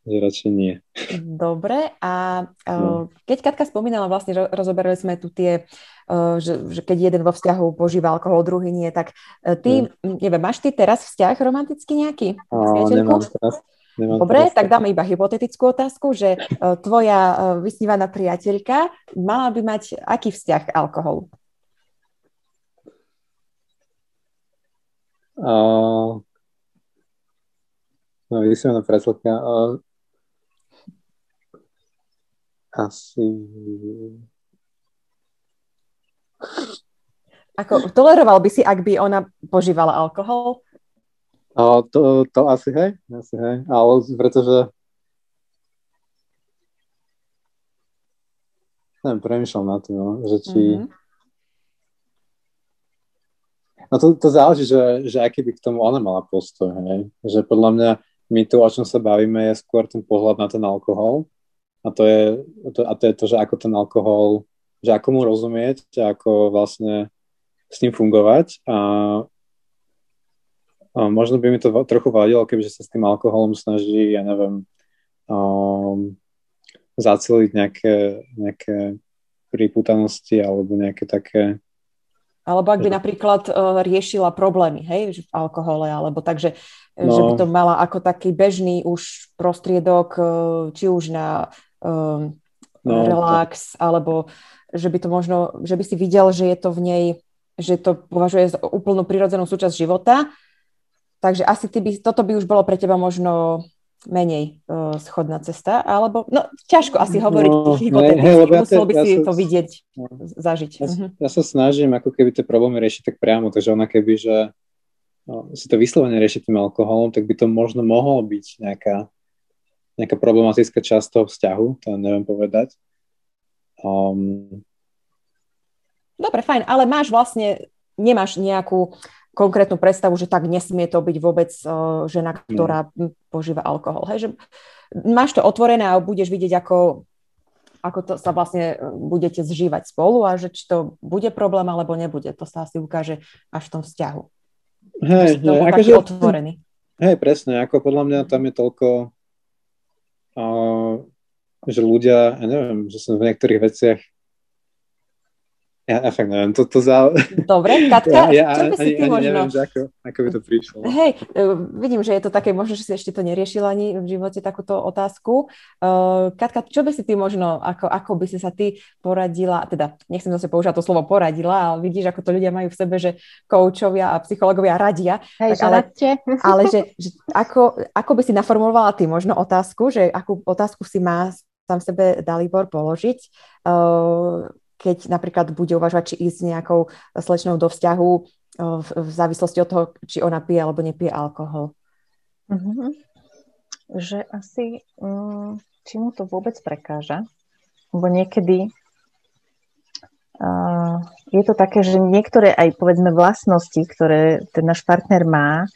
že radšej nie. Dobre, a no. keď Katka spomínala, vlastne, rozoberali sme tu tie, že, že keď jeden vo vzťahu požíva alkohol, druhý nie, tak e, ty, no. neviem, máš ty teraz vzťah romantický nejaký? A, nemám teraz. Nemám Dobre, teraz. tak dáme iba hypotetickú otázku, že e, tvoja e, vysnívaná priateľka mala by mať aký vzťah k alkoholu? Uh, no, vysnívaná priateľka. Uh, asi... Ako, toleroval by si, ak by ona požívala alkohol? O, to, to asi hej, asi hej, ale pretože neviem, premyšľam na to, no, že či... Mm-hmm. No to, to záleží, že, že aký by k tomu ona mala postoj, hej. Že podľa mňa my tu, o čom sa bavíme, je skôr ten pohľad na ten alkohol. A to je to, a to, je to že ako ten alkohol, že ako mu rozumieť ako vlastne s ním fungovať. A a možno by mi to trochu vadilo, kebyže sa s tým alkoholom snaží, ja neviem, um, zaceliť nejaké, nejaké príputanosti alebo nejaké také... Alebo ak by napríklad uh, riešila problémy, hej, v alkohole, alebo takže, no. že by to mala ako taký bežný už prostriedok, uh, či už na um, no, relax, to... alebo že by to možno, že by si videl, že je to v nej, že to považuje za úplnú prirodzenú súčasť života Takže asi ty by, toto by už bolo pre teba možno menej uh, schodná cesta, alebo, no ťažko asi hovoriť no, hypoteticky, hey, ja musel by ja si sa, to vidieť, no, zažiť. Ja, uh-huh. ja sa snažím ako keby tie problémy riešiť tak priamo, takže ona keby, že no, si to vyslovene rieši tým alkoholom, tak by to možno mohlo byť nejaká, nejaká problematická časť toho vzťahu, to neviem povedať. Um, Dobre, fajn, ale máš vlastne, nemáš nejakú konkrétnu predstavu, že tak nesmie to byť vôbec uh, žena, ktorá požíva alkohol. Hej, že máš to otvorené a budeš vidieť, ako, ako to sa vlastne e, budete zžívať spolu a že či to bude problém alebo nebude. To sa asi ukáže až v tom vzťahu. Hej, hej akože, otvorený. Hej, presne, ako podľa mňa tam je toľko, uh, že ľudia, ja neviem, že som v niektorých veciach ja, ja fakt neviem, to, to za... Dobre, Katka, ja, ja, čo by si ty ani, možno... Neviem, že ako, ako by to prišlo. Hej, e, vidím, že je to také, možno, že si ešte to neriešila ani v živote takúto otázku. Uh, Katka, čo by si ty možno, ako, ako by si sa ty poradila, teda nechcem zase používať to slovo poradila, ale vidíš, ako to ľudia majú v sebe, že koučovia a psychológovia radia. Hej, tak, ale, ale že, že ako, ako by si naformulovala ty možno otázku, že akú otázku si má sám sebe Dalibor položiť, uh, keď napríklad bude uvažovať, či ísť s nejakou slečnou do vzťahu v, v závislosti od toho, či ona pije alebo nepije alkohol. Mm-hmm. Že asi, um, či mu to vôbec prekáža, lebo niekedy uh, je to také, že niektoré aj povedzme vlastnosti, ktoré ten náš partner má,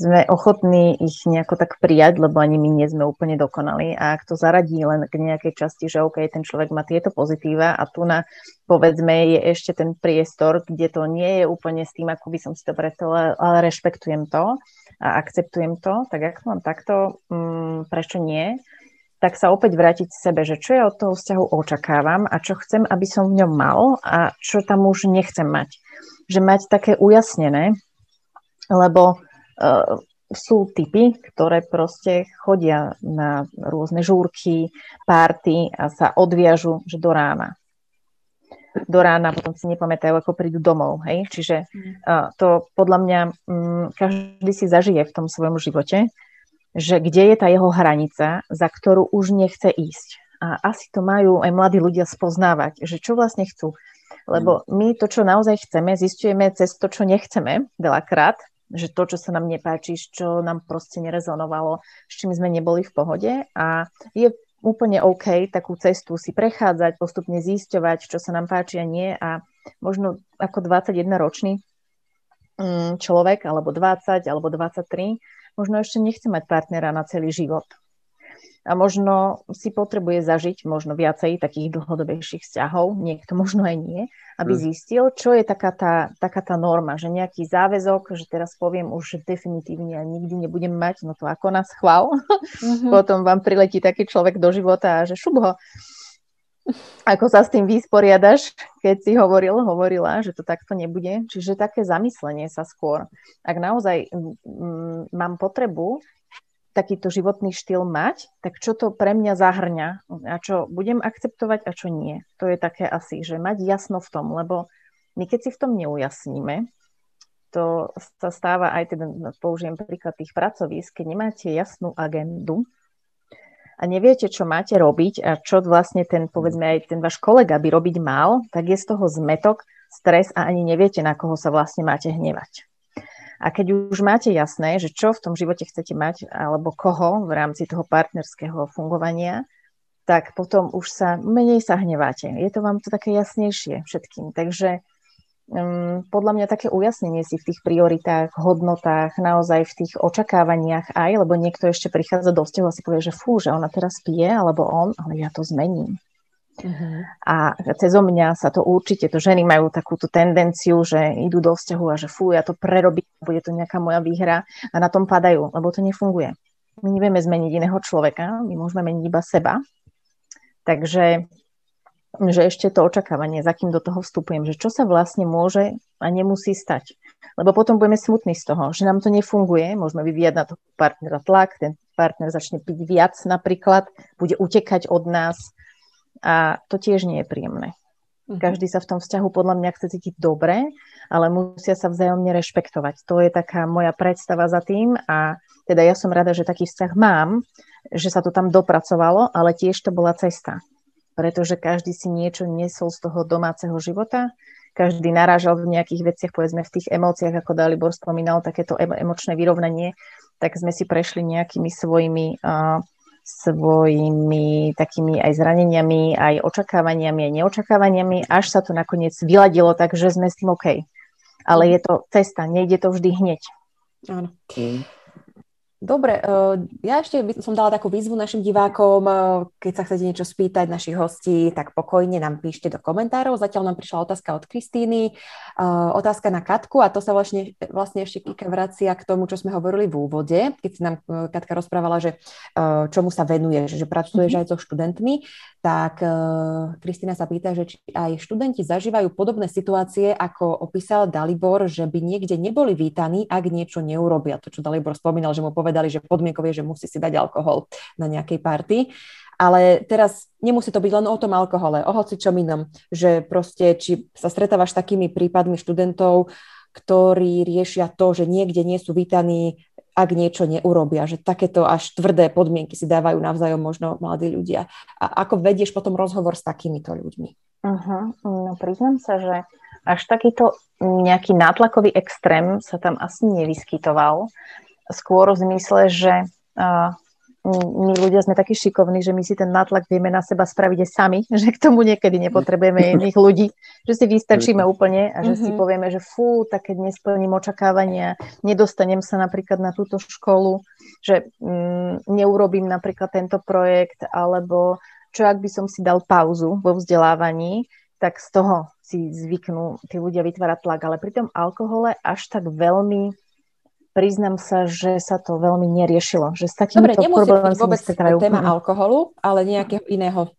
sme ochotní ich nejako tak prijať, lebo ani my nie sme úplne dokonali. A ak to zaradí len k nejakej časti, že OK, ten človek má tieto pozitíva a tu na, povedzme, je ešte ten priestor, kde to nie je úplne s tým, ako by som si to predstavila, ale rešpektujem to a akceptujem to, tak ak mám takto, um, prečo nie? tak sa opäť vrátiť k sebe, že čo ja od toho vzťahu očakávam a čo chcem, aby som v ňom mal a čo tam už nechcem mať. Že mať také ujasnené, lebo sú typy, ktoré proste chodia na rôzne žúrky, párty a sa odviažu že do rána. Do rána potom si nepamätajú, ako prídu domov. Hej? Čiže uh, to podľa mňa um, každý si zažije v tom svojom živote, že kde je tá jeho hranica, za ktorú už nechce ísť. A asi to majú aj mladí ľudia spoznávať, že čo vlastne chcú. Lebo my to, čo naozaj chceme, zistujeme cez to, čo nechceme veľakrát, že to, čo sa nám nepáči, čo nám proste nerezonovalo, s čím sme neboli v pohode a je úplne OK takú cestu si prechádzať, postupne zisťovať, čo sa nám páči a nie a možno ako 21-ročný mm, človek, alebo 20, alebo 23, možno ešte nechce mať partnera na celý život. A možno si potrebuje zažiť možno viacej takých dlhodobejších vzťahov, niekto možno aj nie, aby mm. zistil, čo je taká tá, taká tá norma, že nejaký záväzok, že teraz poviem už, definitívne a nikdy nebudem mať, no to ako nás chval. Mm-hmm. Potom vám priletí taký človek do života a že šup ho. Ako sa s tým vysporiadaš, keď si hovoril, hovorila, že to takto nebude. Čiže také zamyslenie sa skôr. Ak naozaj m, mám potrebu takýto životný štýl mať, tak čo to pre mňa zahrňa a čo budem akceptovať a čo nie. To je také asi, že mať jasno v tom, lebo my keď si v tom neujasníme, to sa stáva aj teda, použijem príklad tých pracovísk, keď nemáte jasnú agendu a neviete, čo máte robiť a čo vlastne ten, povedzme aj ten váš kolega by robiť mal, tak je z toho zmetok, stres a ani neviete, na koho sa vlastne máte hnevať. A keď už máte jasné, že čo v tom živote chcete mať, alebo koho v rámci toho partnerského fungovania, tak potom už sa menej sa hneváte. Je to vám to také jasnejšie všetkým. Takže um, podľa mňa také ujasnenie si v tých prioritách, hodnotách, naozaj v tých očakávaniach aj, lebo niekto ešte prichádza do vzťahu a si povie, že fú, že ona teraz pije, alebo on, ale ja to zmením. Uh-huh. A cez mňa sa to určite, to ženy majú takúto tendenciu, že idú do vzťahu a že fú, ja to prerobím, bude to nejaká moja výhra a na tom padajú, lebo to nefunguje. My nevieme zmeniť iného človeka, my môžeme meniť iba seba. Takže že ešte to očakávanie, za kým do toho vstupujem, že čo sa vlastne môže a nemusí stať. Lebo potom budeme smutní z toho, že nám to nefunguje, môžeme vyvíjať na to partnera tlak, ten partner začne piť viac napríklad, bude utekať od nás, a to tiež nie je príjemné. Mhm. Každý sa v tom vzťahu podľa mňa chce cítiť dobre, ale musia sa vzájomne rešpektovať. To je taká moja predstava za tým a teda ja som rada, že taký vzťah mám, že sa to tam dopracovalo, ale tiež to bola cesta. Pretože každý si niečo nesol z toho domáceho života, každý narážal v nejakých veciach, povedzme v tých emóciách, ako Dalibor spomínal, takéto emočné vyrovnanie, tak sme si prešli nejakými svojimi uh, svojimi takými aj zraneniami, aj očakávaniami, aj neočakávaniami, až sa to nakoniec vyladilo tak, že sme s tým OK. Ale je to cesta, nejde to vždy hneď. Áno. Mm. Dobre, eh, ja ešte by som dala takú výzvu našim divákom, eh, keď sa chcete niečo spýtať našich hostí, tak pokojne nám píšte do komentárov. Zatiaľ nám prišla otázka od Kristýny, eh, otázka na Katku a to sa vlastne, vlastne ešte Kika vracia k tomu, čo sme hovorili v úvode, keď si nám Katka rozprávala, že čomu sa venuje, že pracuješ mm-hmm. aj so študentmi, tak Kristýna sa pýta, že či aj študenti zažívajú podobné situácie, ako opísal Dalibor, že by niekde neboli vítaní, ak niečo neurobia. To, čo Dalibor spomínal, že mu povedal, povedali, že podmienkou je, že musí si dať alkohol na nejakej party. Ale teraz nemusí to byť len o tom alkohole, o hoci čom inom, že proste, či sa stretávaš s takými prípadmi študentov, ktorí riešia to, že niekde nie sú vítaní, ak niečo neurobia, že takéto až tvrdé podmienky si dávajú navzájom možno mladí ľudia. A ako vedieš potom rozhovor s takýmito ľuďmi? Uh-huh. No priznám sa, že až takýto nejaký nátlakový extrém sa tam asi nevyskytoval skôr v zmysle, že uh, my ľudia sme takí šikovní, že my si ten nátlak vieme na seba spraviť aj sami, že k tomu niekedy nepotrebujeme iných ľudí, že si vystačíme úplne a že mm-hmm. si mhm. povieme, že fú, tak keď nesplním očakávania, nedostanem sa napríklad na túto školu, že mm, neurobím napríklad tento projekt, alebo čo ak by som si dal pauzu vo vzdelávaní, tak z toho si zvyknú tí ľudia vytvárať tlak. Ale pri tom alkohole až tak veľmi priznám sa, že sa to veľmi neriešilo. Že s Dobre, nemusí byť vôbec téma alkoholu, ale nejakého iného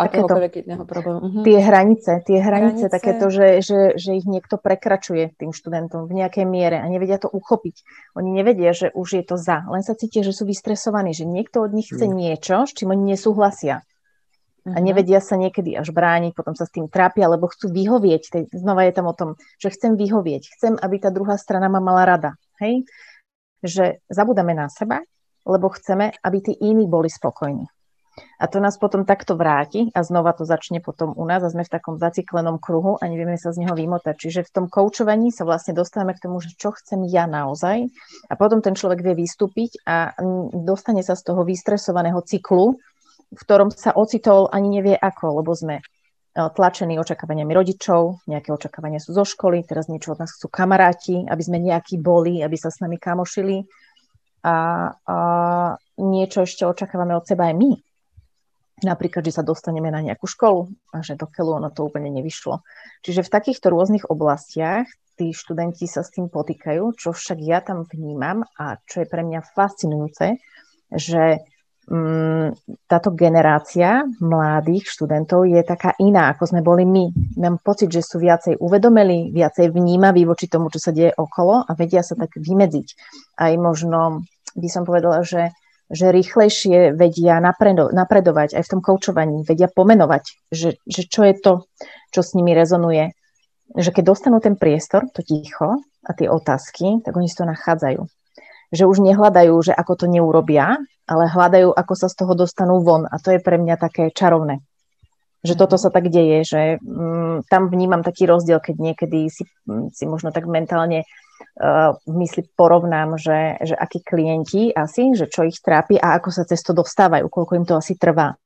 akéhokoľvek iného problému. Mhm. Tie hranice, tie hranice, hranice. takéto, že, že, že ich niekto prekračuje tým študentom v nejakej miere a nevedia to uchopiť. Oni nevedia, že už je to za, len sa cítia, že sú vystresovaní, že niekto od nich chce mm. niečo, s čím oni nesúhlasia. A mhm. nevedia sa niekedy až brániť, potom sa s tým trápia, lebo chcú vyhovieť. Znova je tam o tom, že chcem vyhovieť. Chcem, aby tá druhá strana ma mala rada. Hej? Že zabudáme na seba, lebo chceme, aby tí iní boli spokojní. A to nás potom takto vráti a znova to začne potom u nás a sme v takom zaciklenom kruhu a nevieme sa z neho vymotať. Čiže v tom koučovaní sa vlastne dostávame k tomu, že čo chcem ja naozaj a potom ten človek vie vystúpiť a dostane sa z toho vystresovaného cyklu, v ktorom sa ocitol ani nevie ako, lebo sme Eh, tlačení očakávaniami rodičov, nejaké očakávania sú zo školy, teraz niečo od nás chcú kamaráti, aby sme nejakí boli, aby sa s nami kamošili. a, a niečo ešte očakávame od seba aj my. Napríklad, že sa dostaneme na nejakú školu a že do keľu ono to úplne nevyšlo. Čiže v takýchto rôznych oblastiach tí študenti sa s tým potýkajú, čo však ja tam vnímam a čo je pre mňa fascinujúce, že táto generácia mladých študentov je taká iná, ako sme boli my. Mám pocit, že sú viacej uvedomeli, viacej vnímaví voči tomu, čo sa deje okolo a vedia sa tak vymedziť. Aj možno by som povedala, že že rýchlejšie vedia napredo, napredovať aj v tom koučovaní, vedia pomenovať, že, že čo je to, čo s nimi rezonuje. Že keď dostanú ten priestor, to ticho a tie otázky, tak oni si to nachádzajú. Že už nehľadajú, že ako to neurobia, ale hľadajú, ako sa z toho dostanú von. A to je pre mňa také čarovné. Že toto sa tak deje, že mm, tam vnímam taký rozdiel, keď niekedy si, si možno tak mentálne v mysli porovnám, že, že akí klienti asi, že čo ich trápi a ako sa cez to dostávajú, koľko im to asi trvá.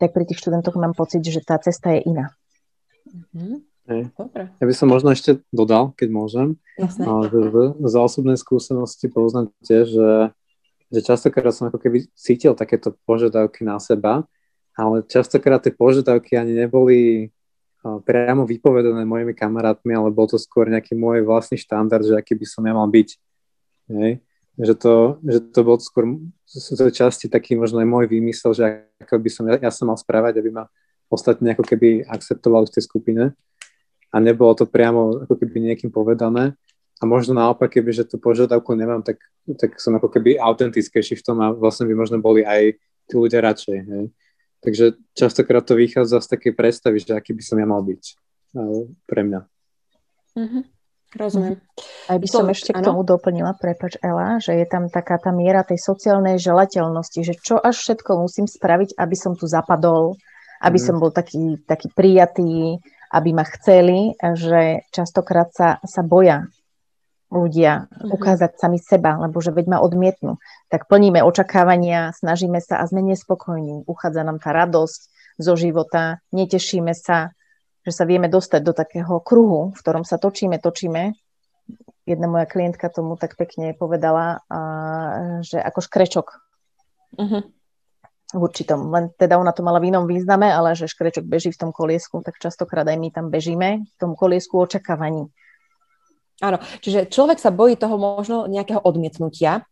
Tak pri tých študentoch mám pocit, že tá cesta je iná. Mm-hmm. Dobre. Ja by som možno ešte dodal, keď môžem, Jasne. že za osobnej skúsenosti poznám tiež, že, že častokrát som ako keby cítil takéto požiadavky na seba, ale častokrát tie požiadavky ani neboli priamo vypovedané mojimi kamarátmi, ale bol to skôr nejaký môj vlastný štandard, že aký by som ja mal byť. Hej? Že, to, že to bol skôr sú to časti taký možno aj môj výmysel, že ako by som ja, ja som mal správať, aby ma ostatní ako keby akceptovali v tej skupine a nebolo to priamo ako keby niekým povedané a možno naopak, keby že tú požiadavku nemám, tak, tak som ako keby autentickejší v tom a vlastne by možno boli aj tí ľudia radšej. Hej? Takže častokrát to vychádza z takej predstavy, že aký by som ja mal byť pre mňa. Mm-hmm. Rozumiem. Aj by som to, ešte ano? k tomu doplnila, prepač Ela, že je tam taká tá miera tej sociálnej želateľnosti, že čo až všetko musím spraviť, aby som tu zapadol, aby mm. som bol taký, taký prijatý, aby ma chceli, že častokrát sa, sa boja ľudia mm-hmm. ukázať sami seba, lebo že veď ma odmietnú. Tak plníme očakávania, snažíme sa a sme nespokojní. Uchádza nám tá radosť zo života, netešíme sa, že sa vieme dostať do takého kruhu, v ktorom sa točíme, točíme. Jedna moja klientka tomu tak pekne povedala, a, že ako škrečok. Mm-hmm. V určitom. Len teda ona to mala v inom význame, ale že škrečok beží v tom koliesku, tak častokrát aj my tam bežíme v tom koliesku očakávaní Áno, čiže človek sa bojí toho možno nejakého odmietnutia.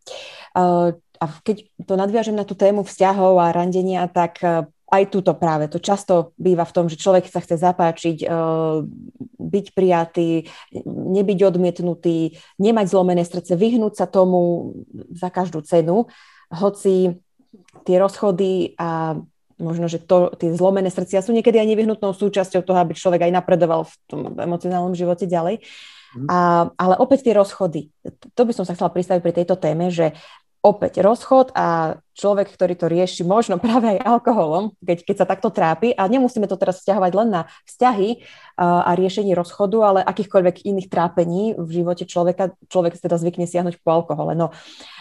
Uh, a keď to nadviažem na tú tému vzťahov a randenia, tak uh, aj túto práve. To často býva v tom, že človek sa chce zapáčiť, uh, byť prijatý, nebyť odmietnutý, nemať zlomené srdce, vyhnúť sa tomu za každú cenu, hoci tie rozchody a možno, že to, tie zlomené srdcia sú niekedy aj nevyhnutnou súčasťou toho, aby človek aj napredoval v tom emocionálnom živote ďalej. Uh. A, ale opäť tie rozchody. To by som sa chcela pristaviť pri tejto téme, že opäť rozchod a človek, ktorý to rieši možno práve aj alkoholom, keď, keď sa takto trápi a nemusíme to teraz vzťahovať len na vzťahy a, a riešenie rozchodu, ale akýchkoľvek iných trápení v živote človeka, človek teda zvykne siahnuť po alkohole. No,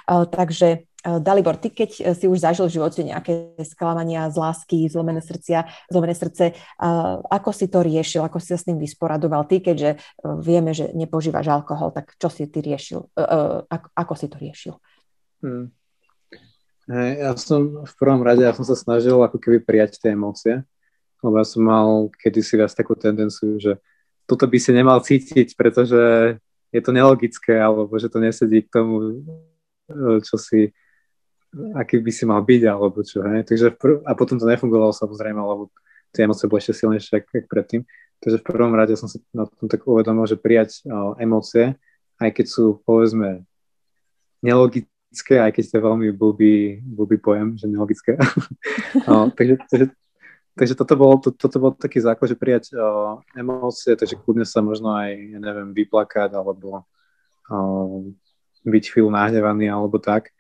a, takže Dalibor, ty keď eh, si už zažil v živote nejaké sklamania z lásky, zlomené srdcia, zlomené srdce, eh, ako si to riešil, ako si sa s tým vysporadoval? Ty, keďže vieme, že nepožívaš alkohol, tak čo si ty riešil? Ako, ako si to riešil? Hmm. Ja som v prvom rade, ja som sa snažil ako keby prijať tie emócie, lebo ja som mal kedysi viac takú tendenciu, že toto by si nemal cítiť, pretože je to nelogické, alebo že to nesedí k tomu, čo si aký by si mal byť, alebo čo, hej. Takže prv, a potom to nefungovalo samozrejme, lebo tie emócie boli ešte silnejšie ako predtým. Takže v prvom rade som si na tom tak uvedomil, že prijať o, emócie, aj keď sú, povedzme, nelogické, aj keď to je veľmi blbý, blbý pojem, že nelogické. o, takže, takže, takže toto bol, to, toto bol taký základ, že prijať o, emócie, takže kľudne sa možno aj, ja neviem, vyplakať, alebo o, byť chvíľu nahnevaný, alebo tak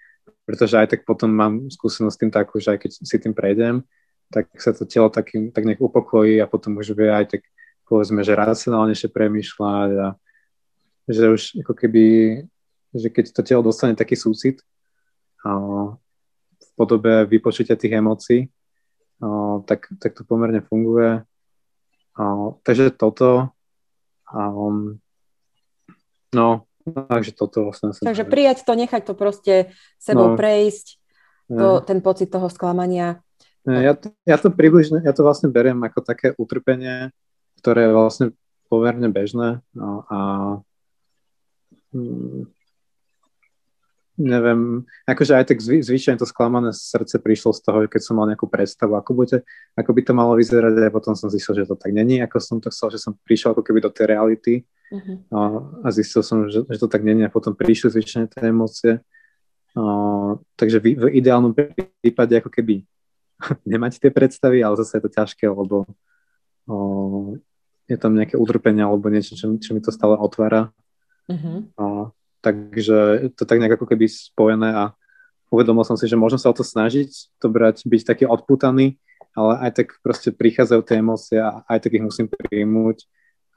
pretože aj tak potom mám skúsenosť s tým takú, že aj keď si tým prejdem, tak sa to telo takým, tak nech upokojí a potom už vie aj tak povedzme, že racionálnejšie premýšľať a že už ako keby, že keď to telo dostane taký súcit a, v podobe vypočutia tých emócií, a, tak, tak to pomerne funguje. A, takže toto a, no takže toto vlastne Takže prijať to, nechať to proste sebou no, prejsť, to, ten pocit toho sklamania. Ja to, ja to približne, ja to vlastne beriem ako také utrpenie, ktoré je vlastne pomerne bežné no, a hm, neviem, akože aj tak zvy, zvyčajne to sklamané srdce prišlo z toho, keď som mal nejakú predstavu, ako, bude, ako by to malo vyzerať a potom som zistil, že to tak není, ako som to chcel, že som prišiel ako keby do tej reality uh-huh. a, a zistil som, že, že to tak není a potom prišli zvyčajne tie emócie. A, takže v, v ideálnom prípade ako keby nemať tie predstavy, ale zase je to ťažké, lebo o, je tam nejaké utrpenie alebo niečo, čo, čo mi to stále otvára. Uh-huh. O, takže to tak nejak ako keby spojené a uvedomil som si, že možno sa o to snažiť, to brať, byť taký odputaný, ale aj tak proste prichádzajú tie emócie a aj tak ich musím príjmuť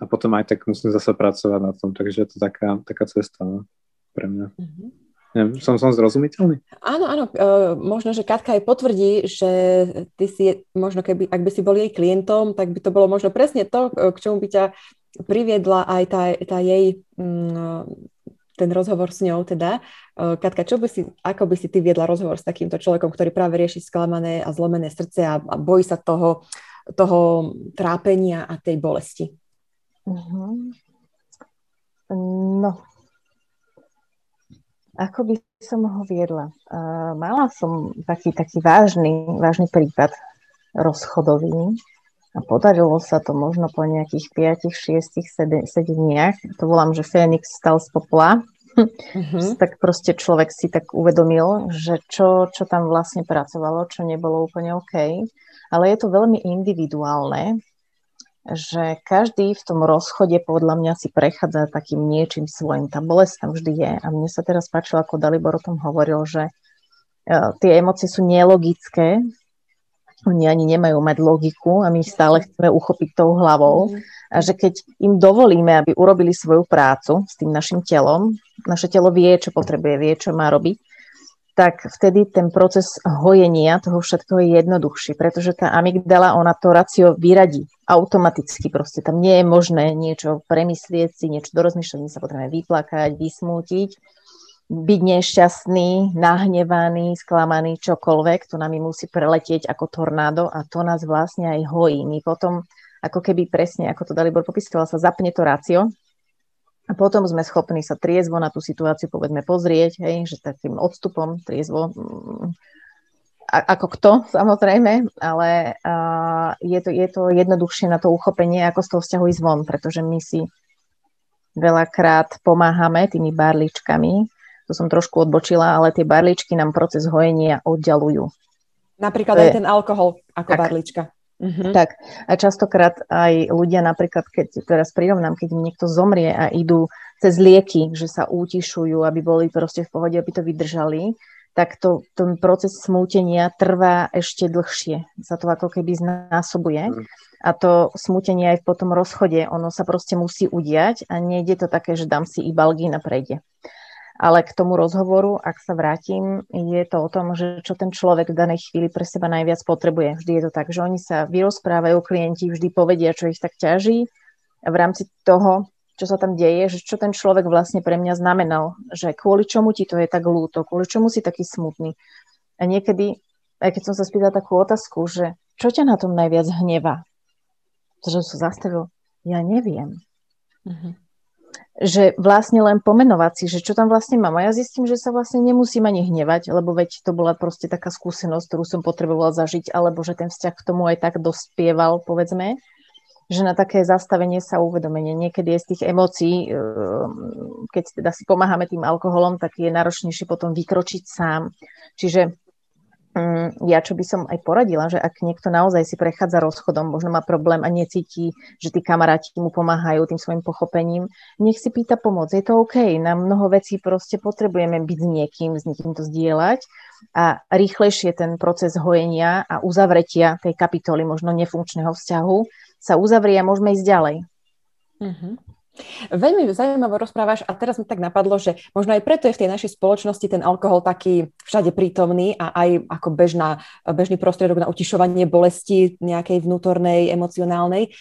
a potom aj tak musím zase pracovať na tom, takže je to taká, taká cesta no, pre mňa. Uh-huh. Neviem, som, som zrozumiteľný? Áno, áno. E, možno, že Katka aj potvrdí, že ty si, možno keby, ak by si bol jej klientom, tak by to bolo možno presne to, k čomu by ťa priviedla aj tá, tá jej, mm, ten rozhovor s ňou teda. E, Katka, čo by si, ako by si ty viedla rozhovor s takýmto človekom, ktorý práve rieši sklamané a zlomené srdce a, a bojí sa toho, toho trápenia a tej bolesti? Uh-huh. No, ako by som ho viedla? Uh, mala som taký, taký vážny, vážny prípad rozchodový a podarilo sa to možno po nejakých 5, 6, 7, 7 dniach. To volám, že Fénix stal z popla. Uh-huh. tak proste človek si tak uvedomil, že čo, čo tam vlastne pracovalo, čo nebolo úplne OK. Ale je to veľmi individuálne že každý v tom rozchode podľa mňa si prechádza takým niečím svojim. Tá bolesť tam vždy je. A mne sa teraz páčilo, ako Dalibor o tom hovoril, že uh, tie emócie sú nelogické, oni ani nemajú mať logiku a my stále chceme uchopiť tou hlavou. A že keď im dovolíme, aby urobili svoju prácu s tým našim telom, naše telo vie, čo potrebuje, vie, čo má robiť, tak vtedy ten proces hojenia toho všetkého je jednoduchší, pretože tá amygdala, ona to racio vyradí automaticky proste. Tam nie je možné niečo premyslieť si, niečo dorozmýšľať, my sa potrebujeme vyplakať, vysmútiť, byť nešťastný, nahnevaný, sklamaný, čokoľvek, to nami musí preletieť ako tornádo a to nás vlastne aj hojí. My potom, ako keby presne, ako to Dalibor popisoval, sa zapne to rácio, a potom sme schopní sa triezvo na tú situáciu povedzme pozrieť, hej, že takým odstupom triezvo, mm, ako kto samozrejme, ale uh, je, to, je to jednoduchšie na to uchopenie, ako z toho vzťahu ísť von, pretože my si veľakrát pomáhame tými barličkami, to som trošku odbočila, ale tie barličky nám proces hojenia oddialujú. Napríklad to aj je... ten alkohol ako tak. barlička. Mm-hmm. Tak a častokrát aj ľudia napríklad, keď teraz prirovnám, keď im niekto zomrie a idú cez lieky, že sa útišujú, aby boli proste v pohode, aby to vydržali, tak to, ten proces smútenia trvá ešte dlhšie. Sa to ako keby znásobuje. Mm. A to smútenie aj po tom rozchode, ono sa proste musí udiať a nejde to také, že dám si ibalgín a prejde. Ale k tomu rozhovoru, ak sa vrátim, je to o tom, že čo ten človek v danej chvíli pre seba najviac potrebuje. Vždy je to tak, že oni sa vyrozprávajú, klienti vždy povedia, čo ich tak ťaží a v rámci toho, čo sa tam deje, že čo ten človek vlastne pre mňa znamenal, že kvôli čomu ti to je tak lúto, kvôli čomu si taký smutný. A niekedy, aj keď som sa spýtala takú otázku, že čo ťa na tom najviac hneva? Že som sa zastavil, ja neviem. Uh-huh že vlastne len pomenovať si, že čo tam vlastne mám. A ja zistím, že sa vlastne nemusím ani hnevať, lebo veď to bola proste taká skúsenosť, ktorú som potrebovala zažiť, alebo že ten vzťah k tomu aj tak dospieval, povedzme, že na také zastavenie sa uvedomenie. Niekedy je z tých emócií, ehm, keď teda si pomáhame tým alkoholom, tak je náročnejšie potom vykročiť sám. Čiže ja čo by som aj poradila, že ak niekto naozaj si prechádza rozchodom, možno má problém a necíti, že tí kamaráti mu pomáhajú tým svojim pochopením, nech si pýta pomoc. Je to OK. Na mnoho vecí proste potrebujeme byť s niekým, s niekým to zdieľať a rýchlejšie ten proces hojenia a uzavretia tej kapitoly možno nefunkčného vzťahu sa uzavrie a môžeme ísť ďalej. Mm-hmm. Veľmi zaujímavo rozprávaš a teraz mi tak napadlo, že možno aj preto je v tej našej spoločnosti ten alkohol taký všade prítomný a aj ako bežná, bežný prostriedok na utišovanie bolesti nejakej vnútornej, emocionálnej,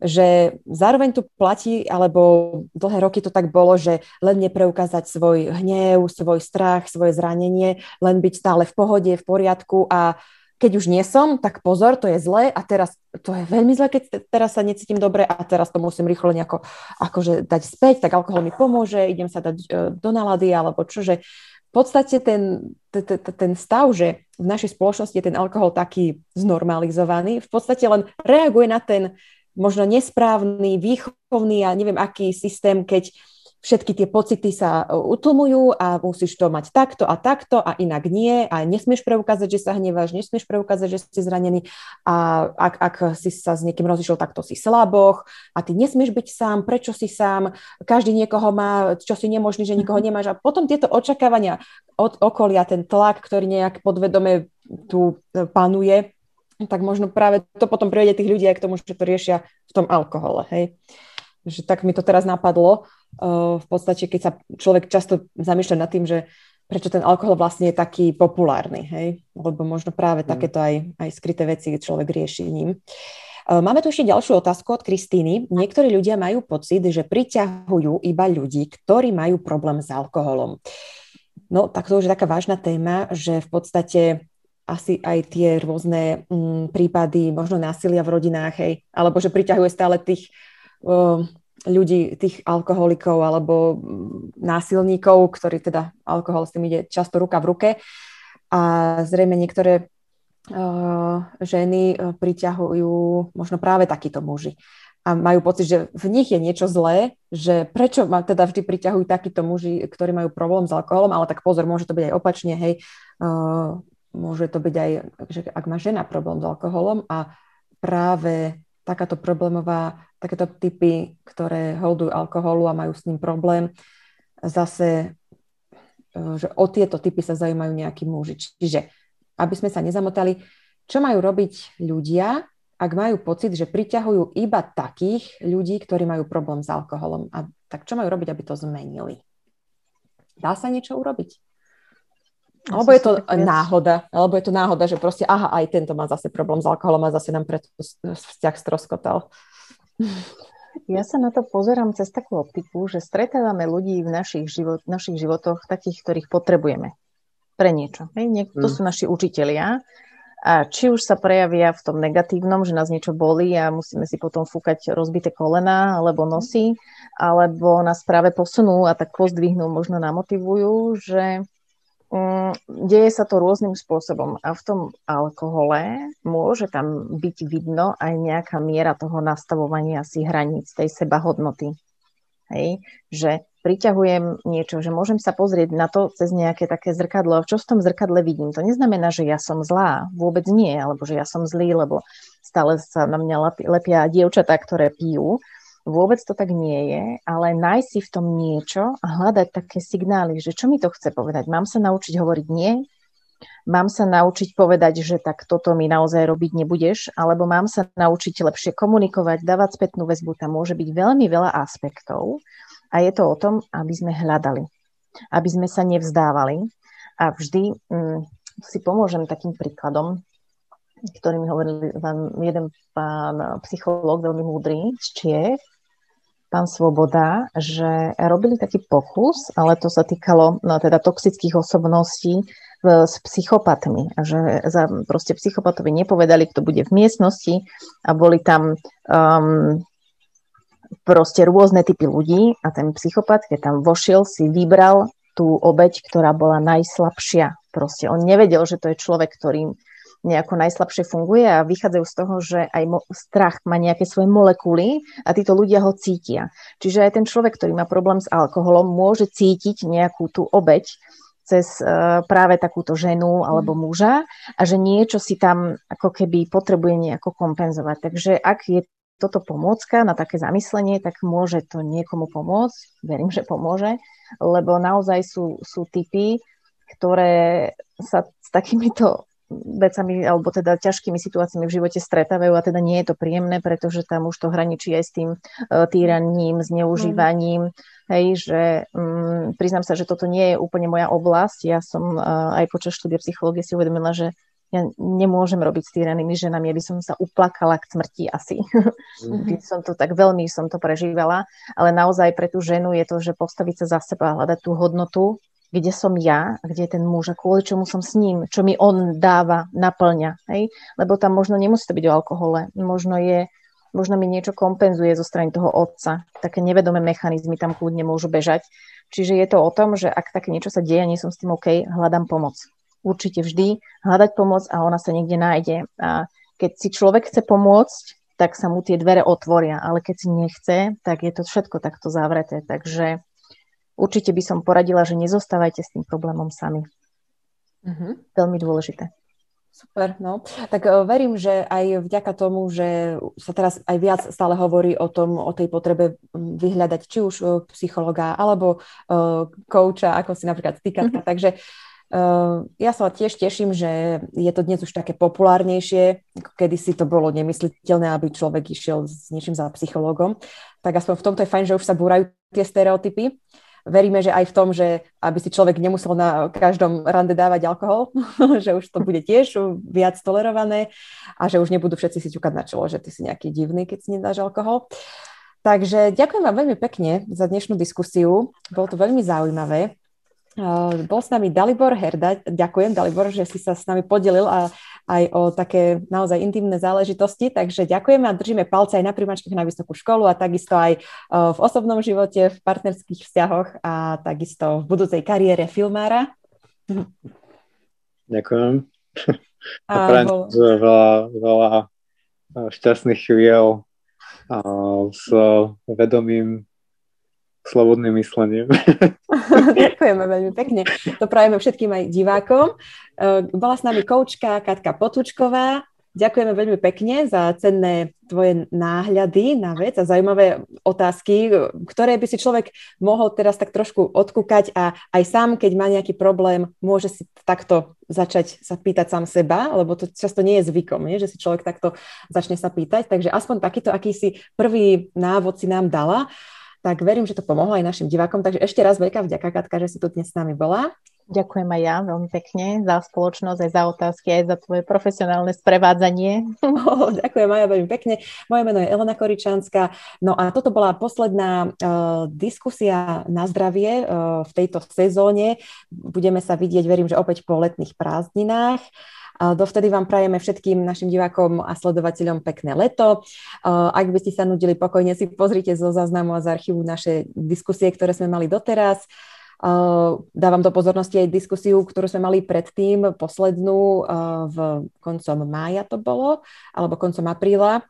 že zároveň tu platí, alebo dlhé roky to tak bolo, že len nepreukázať svoj hnev, svoj strach, svoje zranenie, len byť stále v pohode, v poriadku a keď už nie som, tak pozor, to je zlé a teraz to je veľmi zlé, keď teraz sa necítim dobre a teraz to musím rýchlo nejako akože dať späť, tak alkohol mi pomôže, idem sa dať e, do nálady alebo čo, že v podstate ten, ten stav, že v našej spoločnosti je ten alkohol taký znormalizovaný, v podstate len reaguje na ten možno nesprávny, výchovný a neviem aký systém, keď všetky tie pocity sa e, utlmujú a musíš to mať takto a takto a inak nie a nesmieš preukázať, že sa hneváš, nesmieš preukázať, že si zranený a ak, ak si sa s niekým rozišiel, tak to si slaboch a ty nesmieš byť sám, prečo si sám, každý niekoho má, čo si nemožný, že nikoho mhm. nemáš a potom tieto očakávania od okolia, ten tlak, ktorý nejak podvedome tu e, panuje, tak možno práve to potom privede tých ľudí aj k tomu, že to riešia v tom alkohole, hej. Že tak mi to teraz napadlo, v podstate, keď sa človek často zamýšľa nad tým, že prečo ten alkohol vlastne je taký populárny, hej? Lebo možno práve mm. takéto aj, aj skryté veci človek rieši ním. Máme tu ešte ďalšiu otázku od Kristýny. Niektorí ľudia majú pocit, že priťahujú iba ľudí, ktorí majú problém s alkoholom. No, tak to už je taká vážna téma, že v podstate asi aj tie rôzne mm, prípady, možno násilia v rodinách, hej, alebo že priťahuje stále tých um, ľudí, tých alkoholikov alebo mm, násilníkov, ktorí teda alkohol s tým ide často ruka v ruke. A zrejme niektoré uh, ženy uh, priťahujú možno práve takíto muži. A majú pocit, že v nich je niečo zlé, že prečo ma teda vždy priťahujú takíto muži, ktorí majú problém s alkoholom, ale tak pozor, môže to byť aj opačne, hej, uh, môže to byť aj, že ak má žena problém s alkoholom a práve takáto problémová, takéto typy, ktoré holdujú alkoholu a majú s ním problém, zase, e, že o tieto typy sa zaujímajú nejakí muži. Čiže, aby sme sa nezamotali, čo majú robiť ľudia, ak majú pocit, že priťahujú iba takých ľudí, ktorí majú problém s alkoholom. A tak čo majú robiť, aby to zmenili? Dá sa niečo urobiť? Alebo je to náhoda, alebo je to náhoda, že proste, aha, aj tento má zase problém s alkoholom a zase nám preto vzťah stroskotal. Ja sa na to pozerám cez takú optiku, že stretávame ľudí v našich, život, našich životoch, takých, ktorých potrebujeme pre niečo. Hej? Niek- to mm. sú naši učitelia. A či už sa prejavia v tom negatívnom, že nás niečo bolí a musíme si potom fúkať rozbité kolena alebo nosy, alebo nás práve posunú a tak pozdvihnú, možno namotivujú, že Mm, deje sa to rôznym spôsobom a v tom alkohole môže tam byť vidno aj nejaká miera toho nastavovania si hraníc, tej sebahodnoty. Hej? Že priťahujem niečo, že môžem sa pozrieť na to cez nejaké také zrkadlo a čo v tom zrkadle vidím. To neznamená, že ja som zlá, vôbec nie, alebo že ja som zlý, lebo stále sa na mňa lepia dievčatá, ktoré pijú, Vôbec to tak nie je, ale nájsť si v tom niečo a hľadať také signály, že čo mi to chce povedať. Mám sa naučiť hovoriť nie, mám sa naučiť povedať, že tak toto mi naozaj robiť nebudeš, alebo mám sa naučiť lepšie komunikovať, dávať spätnú väzbu. Tam môže byť veľmi veľa aspektov a je to o tom, aby sme hľadali, aby sme sa nevzdávali a vždy hm, si pomôžem takým príkladom, ktorý mi hovoril jeden pán psychológ, veľmi múdry z Čiech, pán Svoboda, že robili taký pokus, ale to sa týkalo no, teda toxických osobností v, s psychopatmi. A že za, proste psychopatovi nepovedali, kto bude v miestnosti a boli tam um, proste rôzne typy ľudí a ten psychopat, keď tam vošiel, si vybral tú obeď, ktorá bola najslabšia. Proste on nevedel, že to je človek, ktorým nejako najslabšie funguje a vychádzajú z toho, že aj mo- strach má nejaké svoje molekuly a títo ľudia ho cítia. Čiže aj ten človek, ktorý má problém s alkoholom, môže cítiť nejakú tú obeď cez uh, práve takúto ženu alebo mhm. muža a že niečo si tam ako keby potrebuje nejako kompenzovať. Takže ak je toto pomôcka na také zamyslenie, tak môže to niekomu pomôcť. Verím, že pomôže, lebo naozaj sú, sú typy, ktoré sa s takýmito vecami alebo teda ťažkými situáciami v živote stretávajú a teda nie je to príjemné, pretože tam už to hraničí aj s tým uh, týraním, zneužívaním. Mm. Hej, že um, priznám sa, že toto nie je úplne moja oblasť. Ja som uh, aj počas štúdia psychológie si uvedomila, že ja nemôžem robiť s týranými ženami, aby som sa uplakala k smrti asi. Mm-hmm. som to tak veľmi som to prežívala, ale naozaj pre tú ženu je to, že postaviť sa za seba, hľadať tú hodnotu, kde som ja, kde je ten muž a kvôli čomu som s ním, čo mi on dáva, naplňa. Hej? Lebo tam možno nemusí to byť o alkohole, možno je možno mi niečo kompenzuje zo strany toho otca. Také nevedomé mechanizmy tam kľudne môžu bežať. Čiže je to o tom, že ak také niečo sa deje, nie som s tým OK, hľadám pomoc určite vždy hľadať pomoc a ona sa niekde nájde. A keď si človek chce pomôcť, tak sa mu tie dvere otvoria, ale keď si nechce, tak je to všetko takto zavreté. Takže určite by som poradila, že nezostávajte s tým problémom sami. Mm-hmm. Veľmi dôležité. Super, no. Tak uh, verím, že aj vďaka tomu, že sa teraz aj viac stále hovorí o tom, o tej potrebe vyhľadať či už uh, psychologa alebo uh, kouča, ako si napríklad ty, Katka. Mm-hmm. Takže Uh, ja sa tiež teším, že je to dnes už také populárnejšie, ako kedysi to bolo nemysliteľné, aby človek išiel s niečím za psychológom. Tak aspoň v tomto je fajn, že už sa búrajú tie stereotypy. Veríme, že aj v tom, že aby si človek nemusel na každom rande dávať alkohol, že už to bude tiež viac tolerované a že už nebudú všetci si ťukať na čelo, že ty si nejaký divný, keď si nedáš alkohol. Takže ďakujem vám veľmi pekne za dnešnú diskusiu. Bolo to veľmi zaujímavé. Bol s nami Dalibor Herda. Ďakujem, Dalibor, že si sa s nami podelil a aj o také naozaj intimné záležitosti. Takže ďakujeme a držíme palce aj na príjmačkách na vysokú školu a takisto aj v osobnom živote, v partnerských vzťahoch a takisto v budúcej kariére filmára. Ďakujem. A, a prajem bol... veľa, veľa šťastných chvíľ s vedomím slobodným myslením. Ďakujeme veľmi pekne. To prajeme všetkým aj divákom. E, bola s nami koučka Katka Potučková. Ďakujeme veľmi pekne za cenné tvoje náhľady na vec a zaujímavé otázky, ktoré by si človek mohol teraz tak trošku odkúkať a aj sám, keď má nejaký problém, môže si takto začať sa pýtať sám seba, lebo to často nie je zvykom, nie? že si človek takto začne sa pýtať. Takže aspoň takýto akýsi prvý návod si nám dala tak verím, že to pomohlo aj našim divákom. Takže ešte raz veľká vďaka, Katka, že si tu dnes s nami bola. Ďakujem aj ja veľmi pekne za spoločnosť, aj za otázky, aj za tvoje profesionálne sprevádzanie. Oh, ďakujem aj veľmi pekne. Moje meno je Elena Koričanská. No a toto bola posledná uh, diskusia na zdravie uh, v tejto sezóne. Budeme sa vidieť, verím, že opäť po letných prázdninách. Dovtedy vám prajeme všetkým našim divákom a sledovateľom pekné leto. Ak by ste sa nudili, pokojne si pozrite zo záznamu a z archívu naše diskusie, ktoré sme mali doteraz. Dávam do pozornosti aj diskusiu, ktorú sme mali predtým, poslednú v koncom mája to bolo, alebo koncom apríla,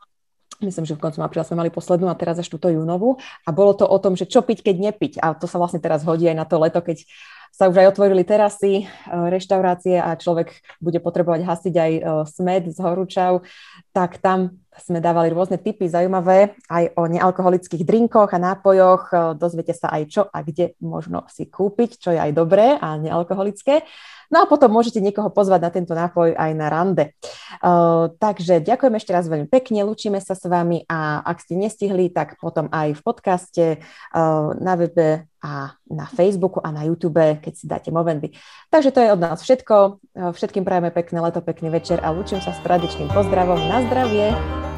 myslím, že v koncom apríla sme mali poslednú a teraz až túto júnovú. A bolo to o tom, že čo piť, keď nepiť. A to sa vlastne teraz hodí aj na to leto, keď sa už aj otvorili terasy, e, reštaurácie a človek bude potrebovať hasiť aj e, smed z horúčav, tak tam sme dávali rôzne typy zaujímavé aj o nealkoholických drinkoch a nápojoch. E, dozviete sa aj čo a kde možno si kúpiť, čo je aj dobré a nealkoholické. No a potom môžete niekoho pozvať na tento nápoj aj na rande. Uh, takže ďakujem ešte raz veľmi pekne, lúčime sa s vami a ak ste nestihli, tak potom aj v podcaste, uh, na webe a na Facebooku a na YouTube, keď si dáte Movenby. Takže to je od nás všetko. Všetkým prajeme pekné leto, pekný večer a lúčim sa s tradičným pozdravom. Na zdravie!